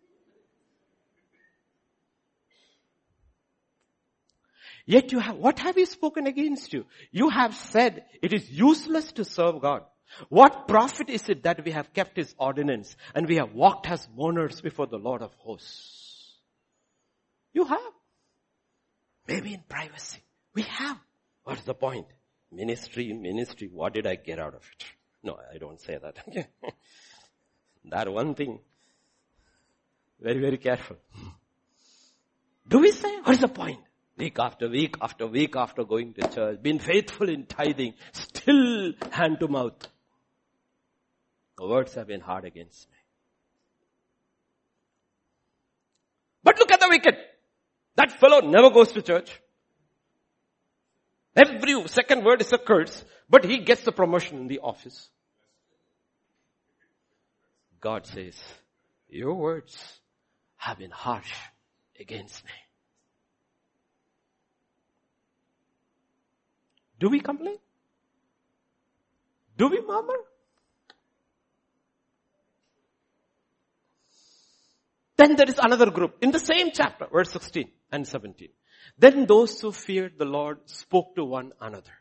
Yet you have, what have you spoken against you? You have said it is useless to serve God. What profit is it that we have kept his ordinance and we have walked as mourners before the Lord of hosts? You have. Maybe in privacy. We have. What's the point? Ministry, ministry, what did I get out of it? No, I don't say that. that one thing. Very, very careful. Do we say, what is the point? Week after week after week after going to church, been faithful in tithing, still hand to mouth. The words have been hard against me. But look at the wicked. That fellow never goes to church. Every second word is a curse, but he gets the promotion in the office. God says, your words have been harsh against me. Do we complain? Do we murmur? Then there is another group in the same chapter, verse 16 and 17. Then those who feared the Lord spoke to one another.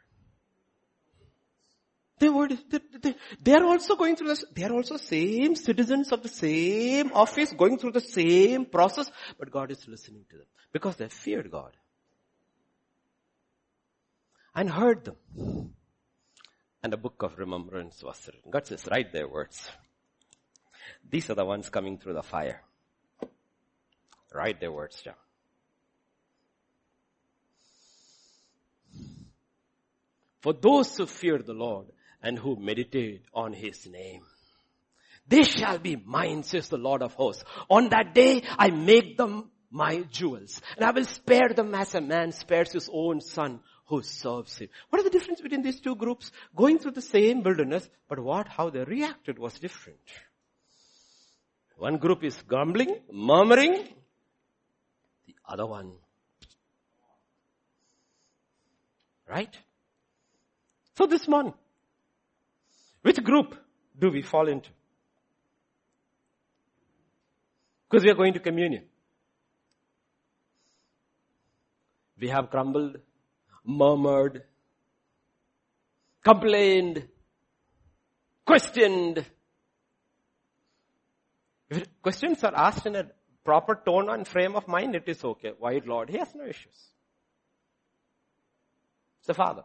They were, they, they, they are also going through this, they are also same citizens of the same office, going through the same process, but God is listening to them because they feared God and heard them. And a book of remembrance was written. God says, write their words. These are the ones coming through the fire. Write their words down. For those who fear the Lord and who meditate on his name. They shall be mine, says the Lord of hosts. On that day I make them my jewels and I will spare them as a man spares his own son who serves him. What is the difference between these two groups? Going through the same wilderness, but what, how they reacted was different. One group is grumbling, murmuring. The other one. Right? So this morning, which group do we fall into? Because we are going to communion. We have crumbled murmured, complained, questioned. If questions are asked in a proper tone and frame of mind, it is okay. Why Lord? He has no issues. It's the Father.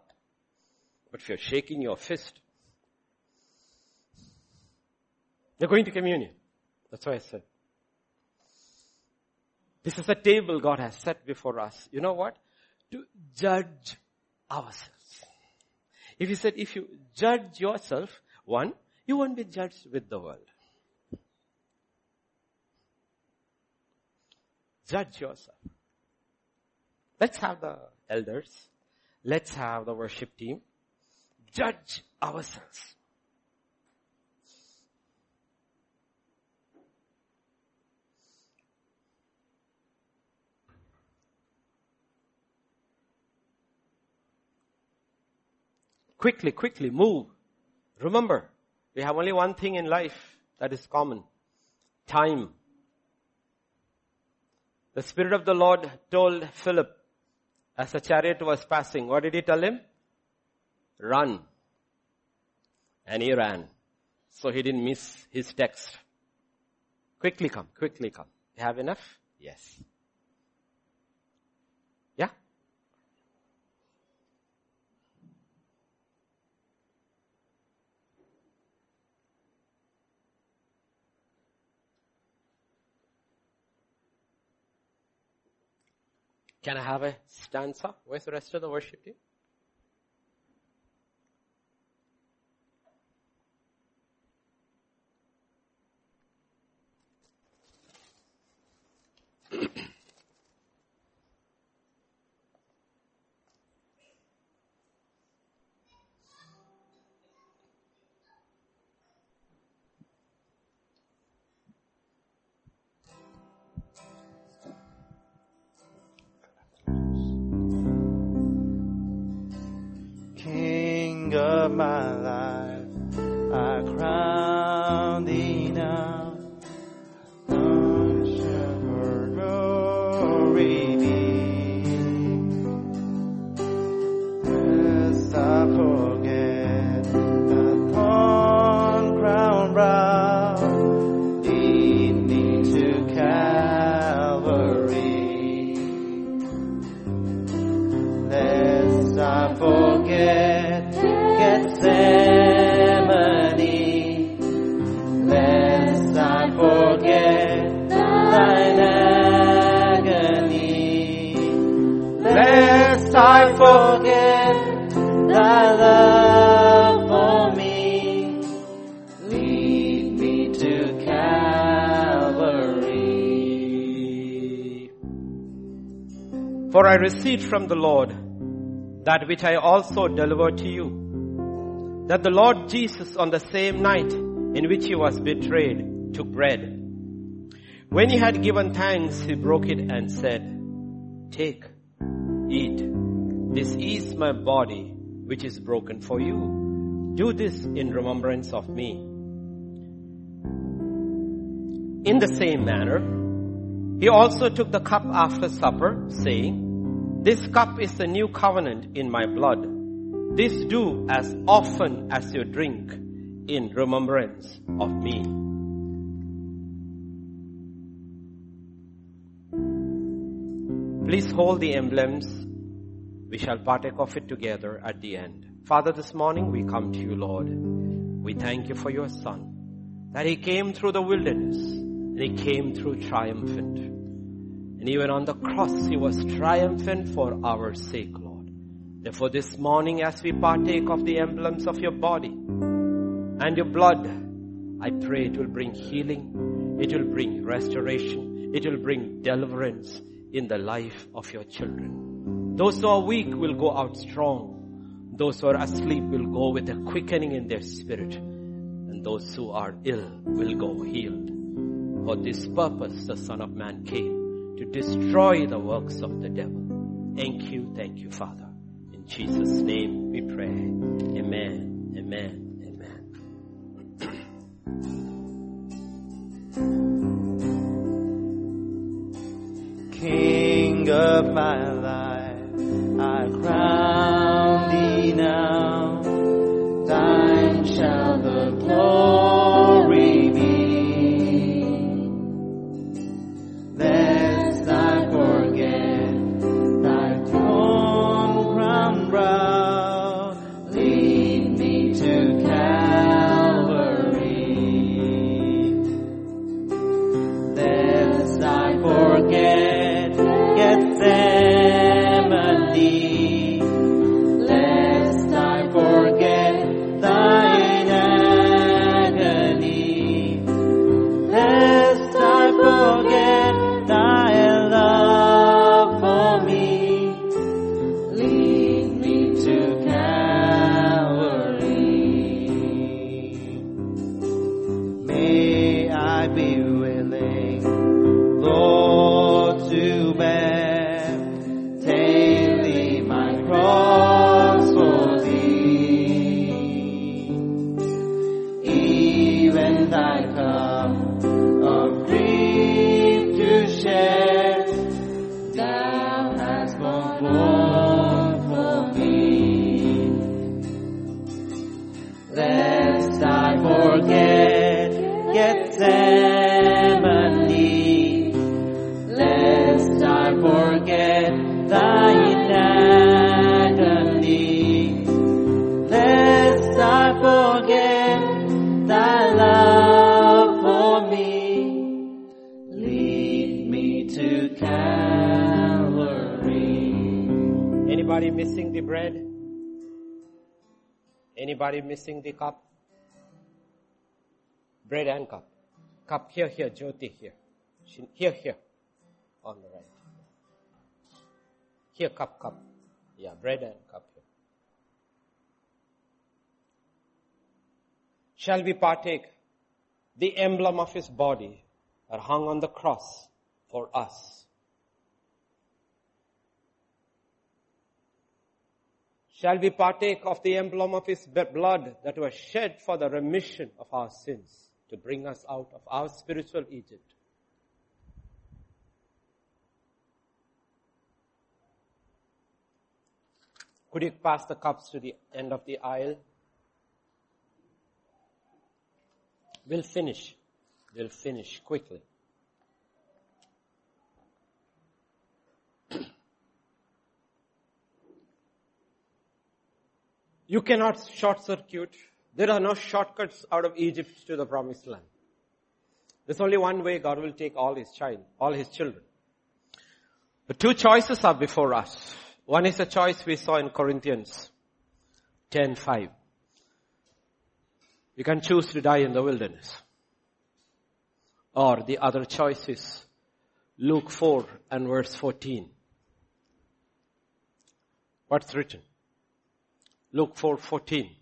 But if you're shaking your fist, you're going to communion. That's why I said. This is a table God has set before us. You know what? to judge ourselves. If you said, if you judge yourself, one, you won't be judged with the world. Judge yourself. Let's have the elders. Let's have the worship team. Judge ourselves. Quickly, quickly move. Remember, we have only one thing in life that is common. Time. The Spirit of the Lord told Philip as the chariot was passing, what did he tell him? Run. And he ran. So he didn't miss his text. Quickly come, quickly come. You have enough? Yes. Can I have a stanza? Where's the rest of the worship team? my life, I crown thee For I received from the Lord that which I also delivered to you that the Lord Jesus on the same night in which he was betrayed took bread. When he had given thanks, he broke it and said, take, eat. This is my body which is broken for you. Do this in remembrance of me. In the same manner, he also took the cup after supper saying, this cup is the new covenant in my blood. This do as often as you drink in remembrance of me. Please hold the emblems. We shall partake of it together at the end. Father, this morning we come to you, Lord. We thank you for your son, that he came through the wilderness and he came through triumphant. And even on the cross, he was triumphant for our sake, Lord. Therefore this morning as we partake of the emblems of your body and your blood, I pray it will bring healing, it will bring restoration, it will bring deliverance in the life of your children. Those who are weak will go out strong. Those who are asleep will go with a quickening in their spirit. And those who are ill will go healed. For this purpose the Son of Man came to destroy the works of the devil. Thank you, thank you, Father. In Jesus' name we pray. Amen. Amen. Amen. King of my life, I crown thee now. Thine shall the glory Anybody missing the cup? Bread and cup. Cup here, here, Jyoti here. Here, here. On the right. Here, cup, cup. Yeah, bread and cup here. Shall we partake? The emblem of his body are hung on the cross for us. Shall we partake of the emblem of his blood that was shed for the remission of our sins to bring us out of our spiritual Egypt? Could you pass the cups to the end of the aisle? We'll finish. We'll finish quickly. You cannot short circuit. There are no shortcuts out of Egypt to the promised land. There's only one way God will take all his child, all his children. The two choices are before us. One is a choice we saw in Corinthians 10:5. You can choose to die in the wilderness. Or the other choice is Luke 4 and verse 14. What's written? Luke 4:14.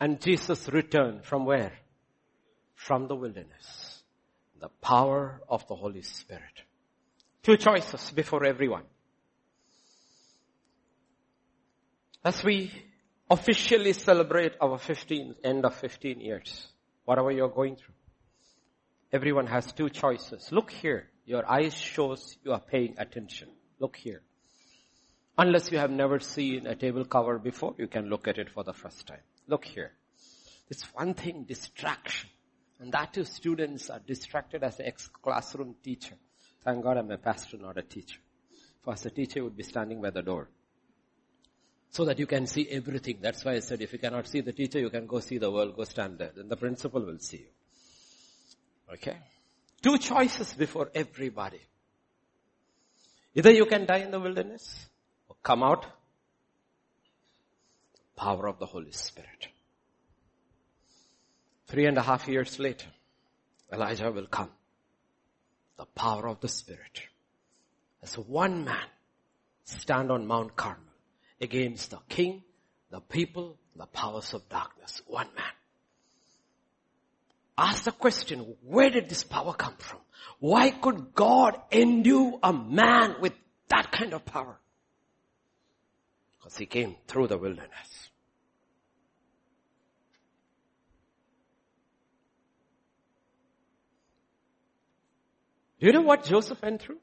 And Jesus returned from where? From the wilderness. The power of the Holy Spirit. Two choices before everyone. As we officially celebrate our 15, end of 15 years, whatever you're going through, everyone has two choices. Look here. Your eyes shows you are paying attention. Look here. Unless you have never seen a table cover before, you can look at it for the first time. Look here. It's one thing, distraction. And that too, students are distracted as an ex-classroom teacher. Thank God I'm a pastor, not a teacher. For as a teacher, would be standing by the door. So that you can see everything. That's why I said if you cannot see the teacher, you can go see the world, go stand there. Then the principal will see you. Okay? Two choices before everybody. Either you can die in the wilderness, come out. Power of the Holy Spirit. Three and a half years later, Elijah will come. The power of the Spirit. As one man stand on Mount Carmel against the king, the people, the powers of darkness. One man. Ask the question, where did this power come from? Why could God endue a man with that kind of power? Because he came through the wilderness. Do you know what Joseph went through?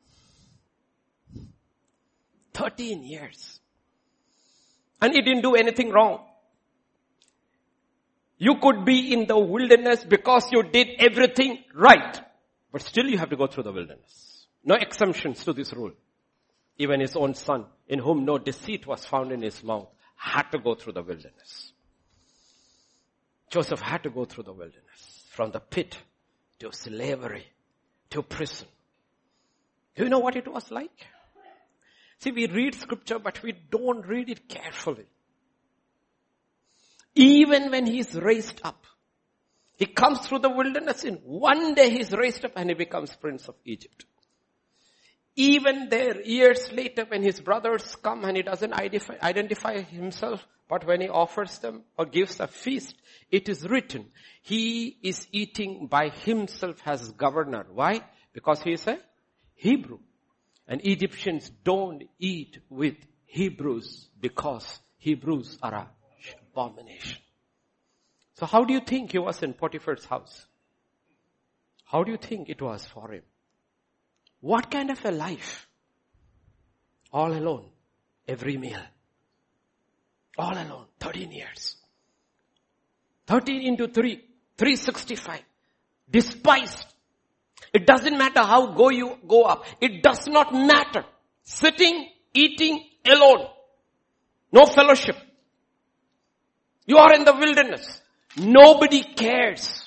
13 years. And he didn't do anything wrong. You could be in the wilderness because you did everything right. But still you have to go through the wilderness. No exemptions to this rule. Even his own son, in whom no deceit was found in his mouth, had to go through the wilderness. Joseph had to go through the wilderness. From the pit to slavery to prison. Do you know what it was like? See, we read scripture, but we don't read it carefully. Even when he's raised up, he comes through the wilderness in one day he's raised up and he becomes prince of Egypt. Even there, years later, when his brothers come and he doesn't identify, identify himself, but when he offers them or gives a feast, it is written, he is eating by himself as governor. Why? Because he is a Hebrew. And Egyptians don't eat with Hebrews because Hebrews are a abomination. So how do you think he was in Potiphar's house? How do you think it was for him? What kind of a life? All alone, every meal. All alone, 13 years. 13 into 3, 365. Despised. It doesn't matter how go you go up. It does not matter. Sitting, eating alone. No fellowship. You are in the wilderness. Nobody cares.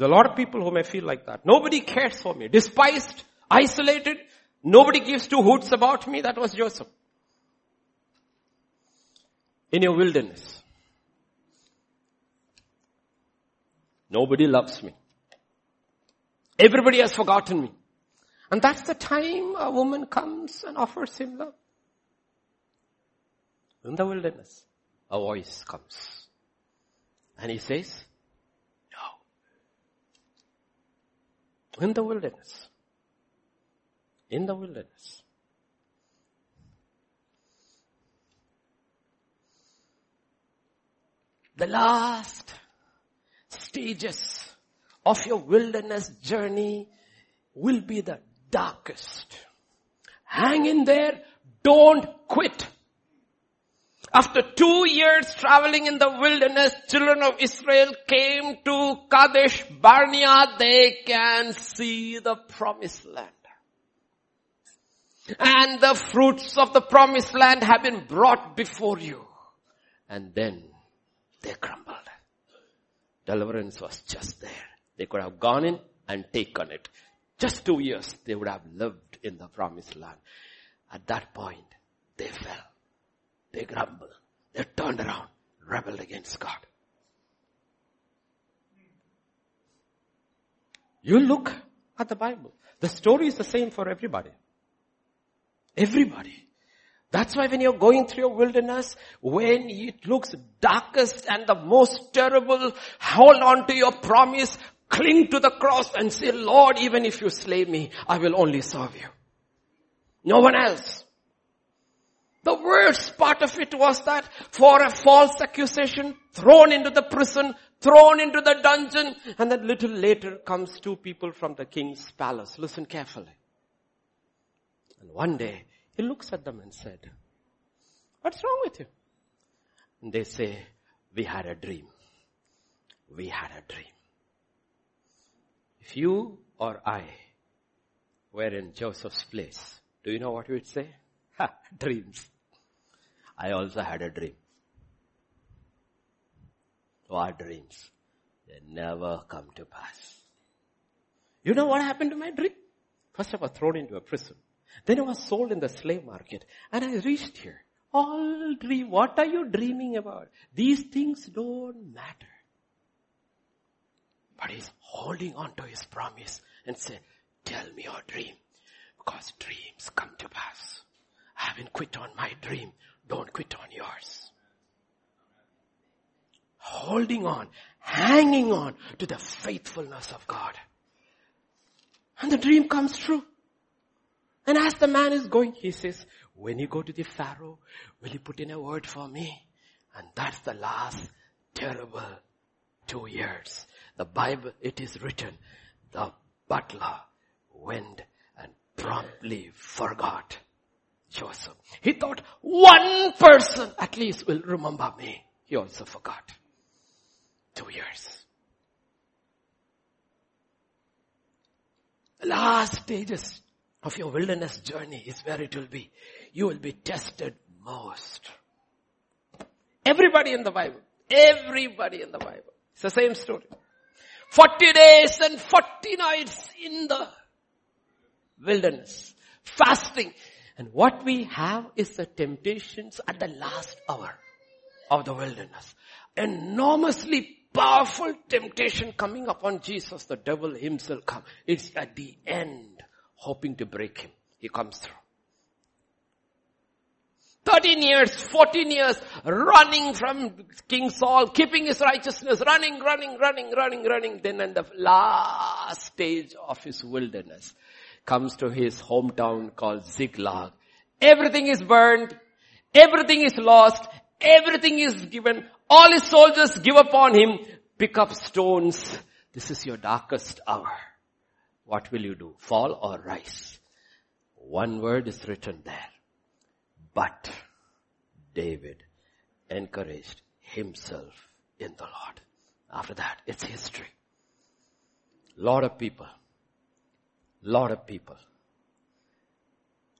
There are a lot of people who may feel like that. Nobody cares for me. Despised, isolated, Nobody gives two hoots about me. That was Joseph. In your wilderness. Nobody loves me. Everybody has forgotten me. And that's the time a woman comes and offers him love. In the wilderness, a voice comes. And he says, In the wilderness. In the wilderness. The last stages of your wilderness journey will be the darkest. Hang in there. Don't quit. After two years traveling in the wilderness, children of Israel came to Kadesh Barnea. They can see the promised land. And the fruits of the promised land have been brought before you. And then they crumbled. Deliverance was just there. They could have gone in and taken it. Just two years, they would have lived in the promised land. At that point, they fell. They grumbled. They turned around, rebelled against God. You look at the Bible. The story is the same for everybody. Everybody. That's why when you're going through your wilderness, when it looks darkest and the most terrible, hold on to your promise, cling to the cross and say, Lord, even if you slay me, I will only serve you. No one else. The worst part of it was that for a false accusation, thrown into the prison, thrown into the dungeon, and then little later comes two people from the king's palace. Listen carefully. And one day, he looks at them and said, what's wrong with you? And they say, we had a dream. We had a dream. If you or I were in Joseph's place, do you know what we would say? Dreams. I also had a dream. What dreams? They never come to pass. You know what happened to my dream? First I was thrown into a prison. Then I was sold in the slave market and I reached here. All dream. What are you dreaming about? These things don't matter. But he's holding on to his promise and say, tell me your dream because dreams come to pass. I haven't quit on my dream. Don't quit on yours. Holding on, hanging on to the faithfulness of God. And the dream comes true. And as the man is going, he says, when you go to the Pharaoh, will you put in a word for me? And that's the last terrible two years. The Bible, it is written, the butler went and promptly forgot Joseph. He thought one person at least will remember me. He also forgot. Two years. Last stages of your wilderness journey is where it will be. You will be tested most. Everybody in the Bible. Everybody in the Bible. It's the same story. 40 days and 40 nights in the wilderness. Fasting. And what we have is the temptations at the last hour of the wilderness. Enormously powerful temptation coming upon Jesus. The devil himself come. It's at the end hoping to break him. He comes through. 13 years, 14 years, running from King Saul, keeping his righteousness, running, running, running, running, running. Then in the last stage of his wilderness, comes to his hometown called Ziklag. Everything is burned. Everything is lost. Everything is given. All his soldiers give upon him. Pick up stones. This is your darkest hour. What will you do? Fall or rise? One word is written there. But David encouraged himself in the Lord. After that, it's history. Lot of people, lot of people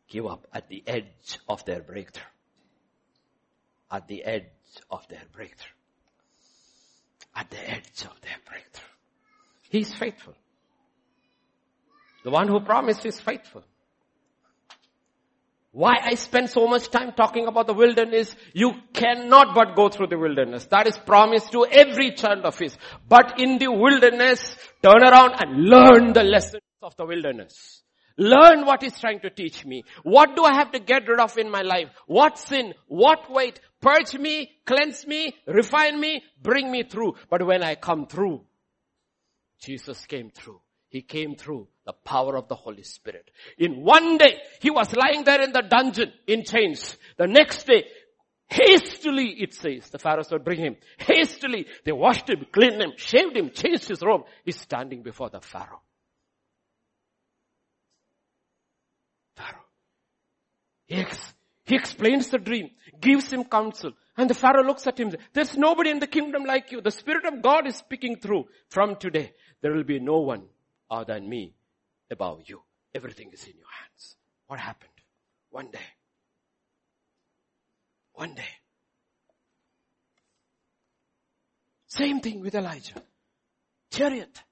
give up at the edge of their breakthrough. At the edge of their breakthrough. At the edge of their breakthrough. He's faithful. The one who promised is faithful. Why I spend so much time talking about the wilderness? You cannot but go through the wilderness. That is promised to every child of his. But in the wilderness, turn around and learn the lessons of the wilderness. Learn what he's trying to teach me. What do I have to get rid of in my life? What sin? What weight? Purge me, cleanse me, refine me, bring me through. But when I come through, Jesus came through. He came through the power of the Holy Spirit. In one day, he was lying there in the dungeon in chains. The next day, hastily, it says, the Pharisees would bring him. Hastily, they washed him, cleaned him, shaved him, changed his robe. He's standing before the Pharaoh. Pharaoh. He, ex- he explains the dream, gives him counsel. And the Pharaoh looks at him. There's nobody in the kingdom like you. The Spirit of God is speaking through. From today, there will be no one other than me above you. Everything is in your hands. What happened? One day. One day. Same thing with Elijah. Cherith,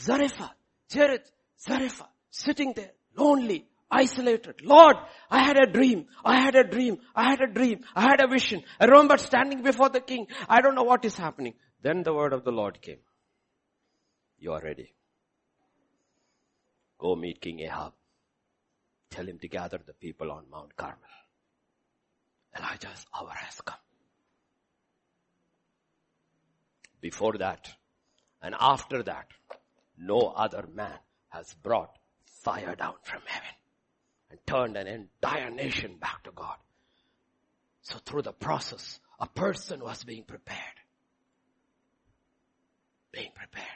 Zarephath, Cherith, Zarephath, sitting there, lonely, isolated. Lord, I had a dream. I had a dream. I had a dream. I had a vision. I remember standing before the king. I don't know what is happening. Then the word of the Lord came. You are ready. Go meet King Ahab. Tell him to gather the people on Mount Carmel. Elijah's hour has come. Before that and after that, no other man has brought fire down from heaven and turned an entire nation back to God. So through the process, a person was being prepared. Being prepared.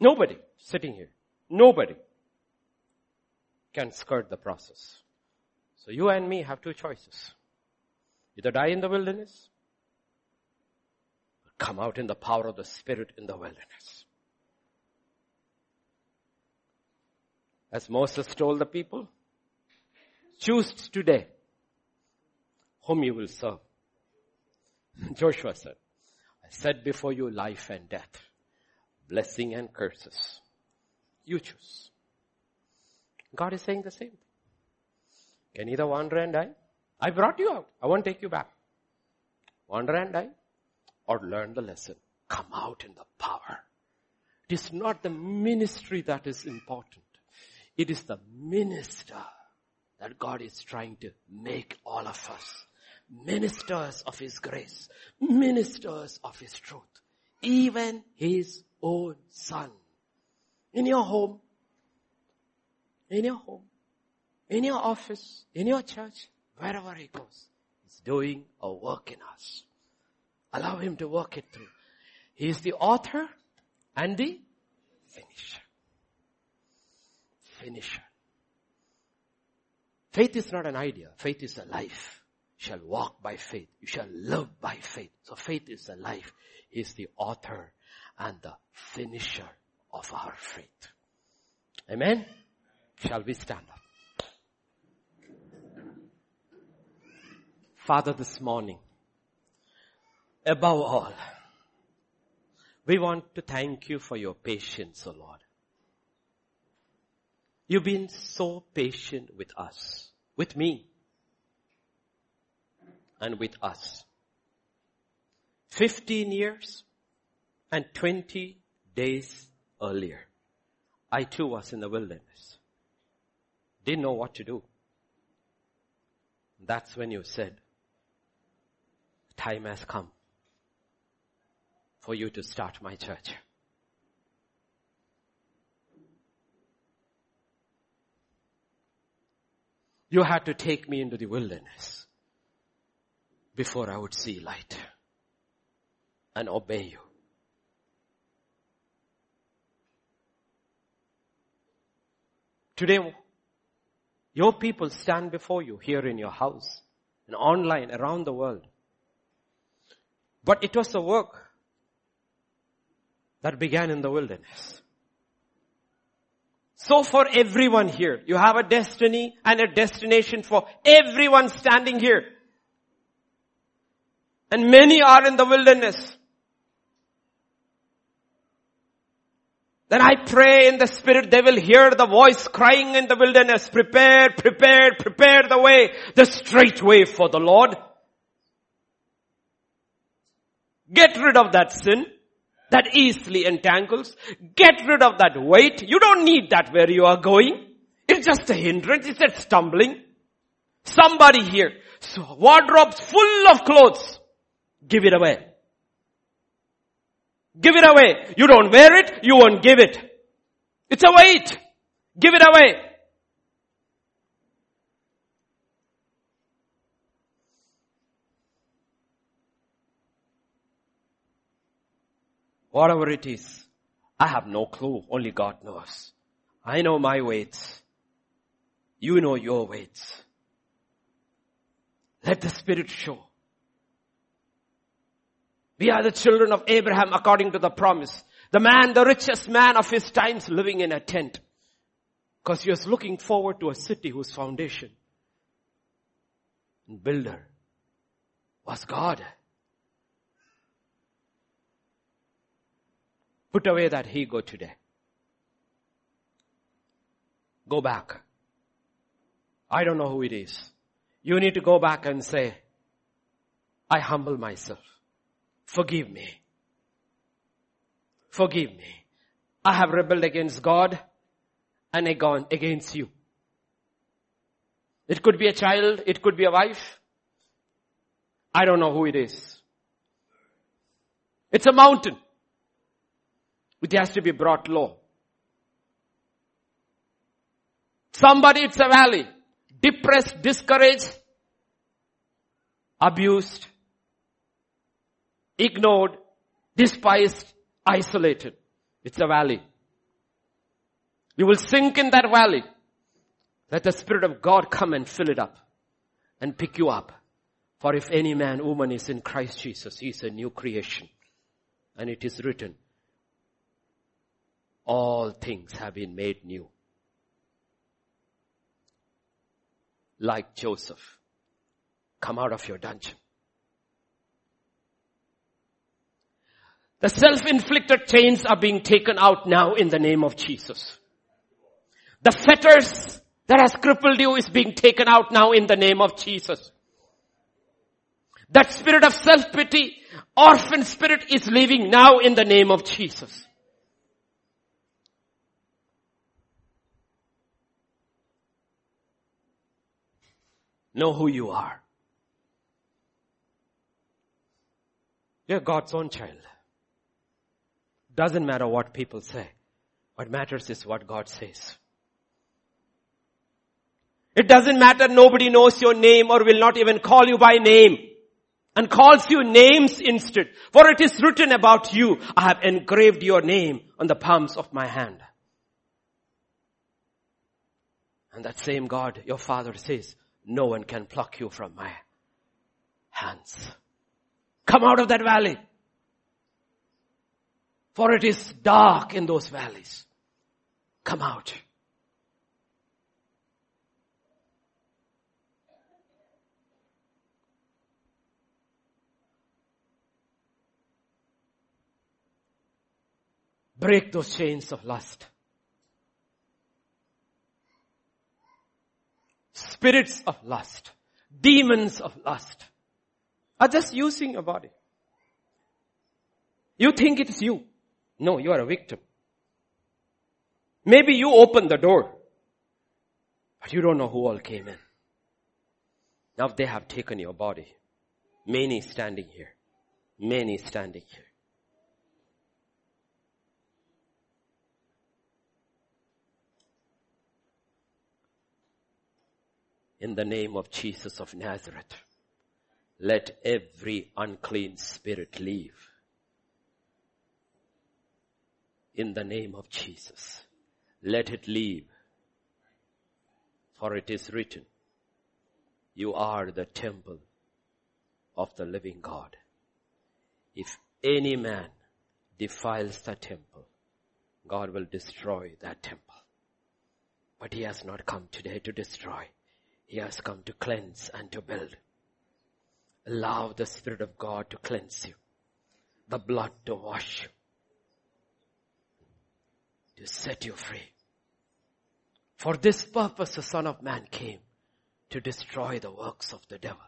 Nobody sitting here, nobody can skirt the process. So you and me have two choices. Either die in the wilderness, or come out in the power of the Spirit in the wilderness. As Moses told the people, choose today whom you will serve. Joshua said, I set before you life and death, blessing and curses. You choose. God is saying the same. Can either wander and die. I brought you out. I won't take you back. Wander and die or learn the lesson. Come out in the power. It is not the ministry that is important. It is the minister that God is trying to make all of us. Ministers of His grace, ministers of His truth, even His own Son. In your home, in your home, in your office, in your church, wherever He goes, He's doing a work in us. Allow Him to work it through. He is the author and the finisher finisher. Faith is not an idea. Faith is a life. You shall walk by faith. You shall live by faith. So faith is a life. He is the author and the finisher of our faith. Amen? Shall we stand up? Father, this morning, above all, we want to thank you for your patience, O Lord. You've been so patient with us, with me, and with us. 15 years and 20 days earlier, I too was in the wilderness. Didn't know what to do. That's when you said, time has come for you to start my church. You had to take me into the wilderness before I would see light and obey you. Today, your people stand before you here in your house and online around the world. But it was a work that began in the wilderness. So for everyone here, you have a destiny and a destination for everyone standing here. And many are in the wilderness. Then I pray in the spirit they will hear the voice crying in the wilderness, prepare, prepare, prepare the way, the straight way for the Lord. Get rid of that sin that easily entangles. Get rid of that weight. You don't need that where you are going. It's just a hindrance. It's a stumbling. Somebody here. So wardrobes full of clothes. Give it away. Give it away. You don't wear it, you won't give it. It's a weight. Give it away. Whatever it is, I have no clue. Only God knows. I know my weights. You know your weights. Let the Spirit show. We are the children of Abraham according to the promise. The man, the richest man of his times living in a tent. Because he was looking forward to a city whose foundation and builder was God. Put away that ego today. Go back. I don't know who it is. You need to go back and say, I humble myself. Forgive me. Forgive me. I have rebelled against God and against you. It could be a child, it could be a wife. I don't know who it is. It's a mountain. It has to be brought low. Somebody, it's a valley. Depressed, discouraged, abused, ignored, despised, isolated. It's a valley. You will sink in that valley. Let the Spirit of God come and fill it up and pick you up. For if any man, woman is in Christ Jesus, he is a new creation. And it is written, all things have been made new. Like Joseph, come out of your dungeon. The self-inflicted chains are being taken out now in the name of Jesus. The fetters that has crippled you is being taken out now in the name of Jesus. That spirit of self-pity, orphan spirit is leaving now in the name of Jesus. Know who you are. You're God's own child. Doesn't matter what people say. What matters is what God says. It doesn't matter nobody knows your name or will not even call you by name and calls you names instead. For it is written about you, I have engraved your name on the palms of my hand. And that same God, your father says, no one can pluck you from my hands. Come out of that valley. For it is dark in those valleys. Come out. Break those chains of lust. Spirits of lust. Demons of lust are just using your body. You think it's you. No, you are a victim. Maybe you opened the door, but you don't know who all came in. Now they have taken your body. Many standing here. Many standing here. In the name of Jesus of Nazareth, let every unclean spirit leave in the name of Jesus. Let it leave. For it is written, you are the temple of the living God. If any man defiles the temple, God will destroy that temple. But he has not come today to destroy. He has come to cleanse and to build. Allow the Spirit of God to cleanse you. The blood to wash you to set you free. For this purpose the Son of Man came to destroy the works of the devil.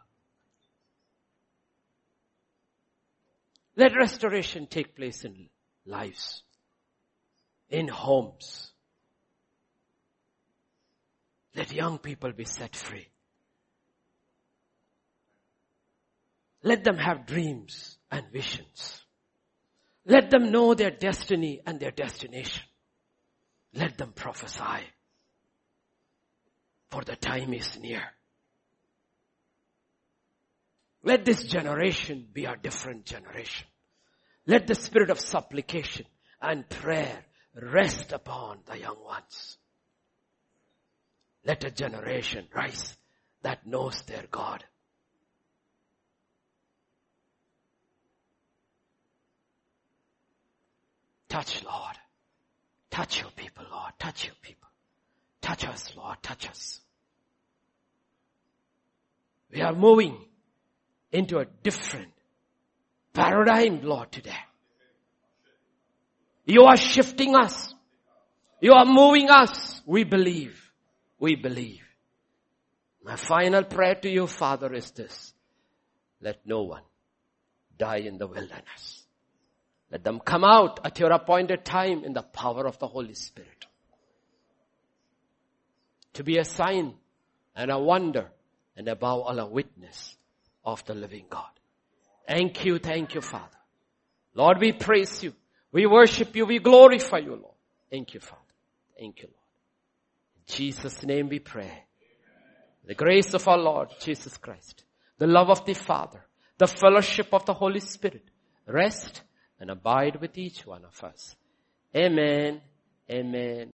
Let restoration take place in lives, in homes. Let young people be set free. Let them have dreams and visions. Let them know their destiny and their destination. Let them prophesy. For the time is near. Let this generation be a different generation. Let the spirit of supplication and prayer rest upon the young ones. Let a generation rise that knows their God. Touch, Lord. Touch your people, Lord. Touch your people. Touch us, Lord. Touch us. We are moving into a different paradigm, Lord, today. You are shifting us. You are moving us. We believe. We believe. My final prayer to you, Father, is this. Let no one die in the wilderness. Let them come out at your appointed time in the power of the Holy Spirit. To be a sign and a wonder and above all a witness of the living God. Thank you, thank you, Father. Lord, we praise you. We worship you. We glorify you, Lord. Thank you, Father. Thank you, Lord. Jesus' name we pray. The grace of our Lord Jesus Christ, the love of the Father, the fellowship of the Holy Spirit, rest and abide with each one of us. Amen. Amen.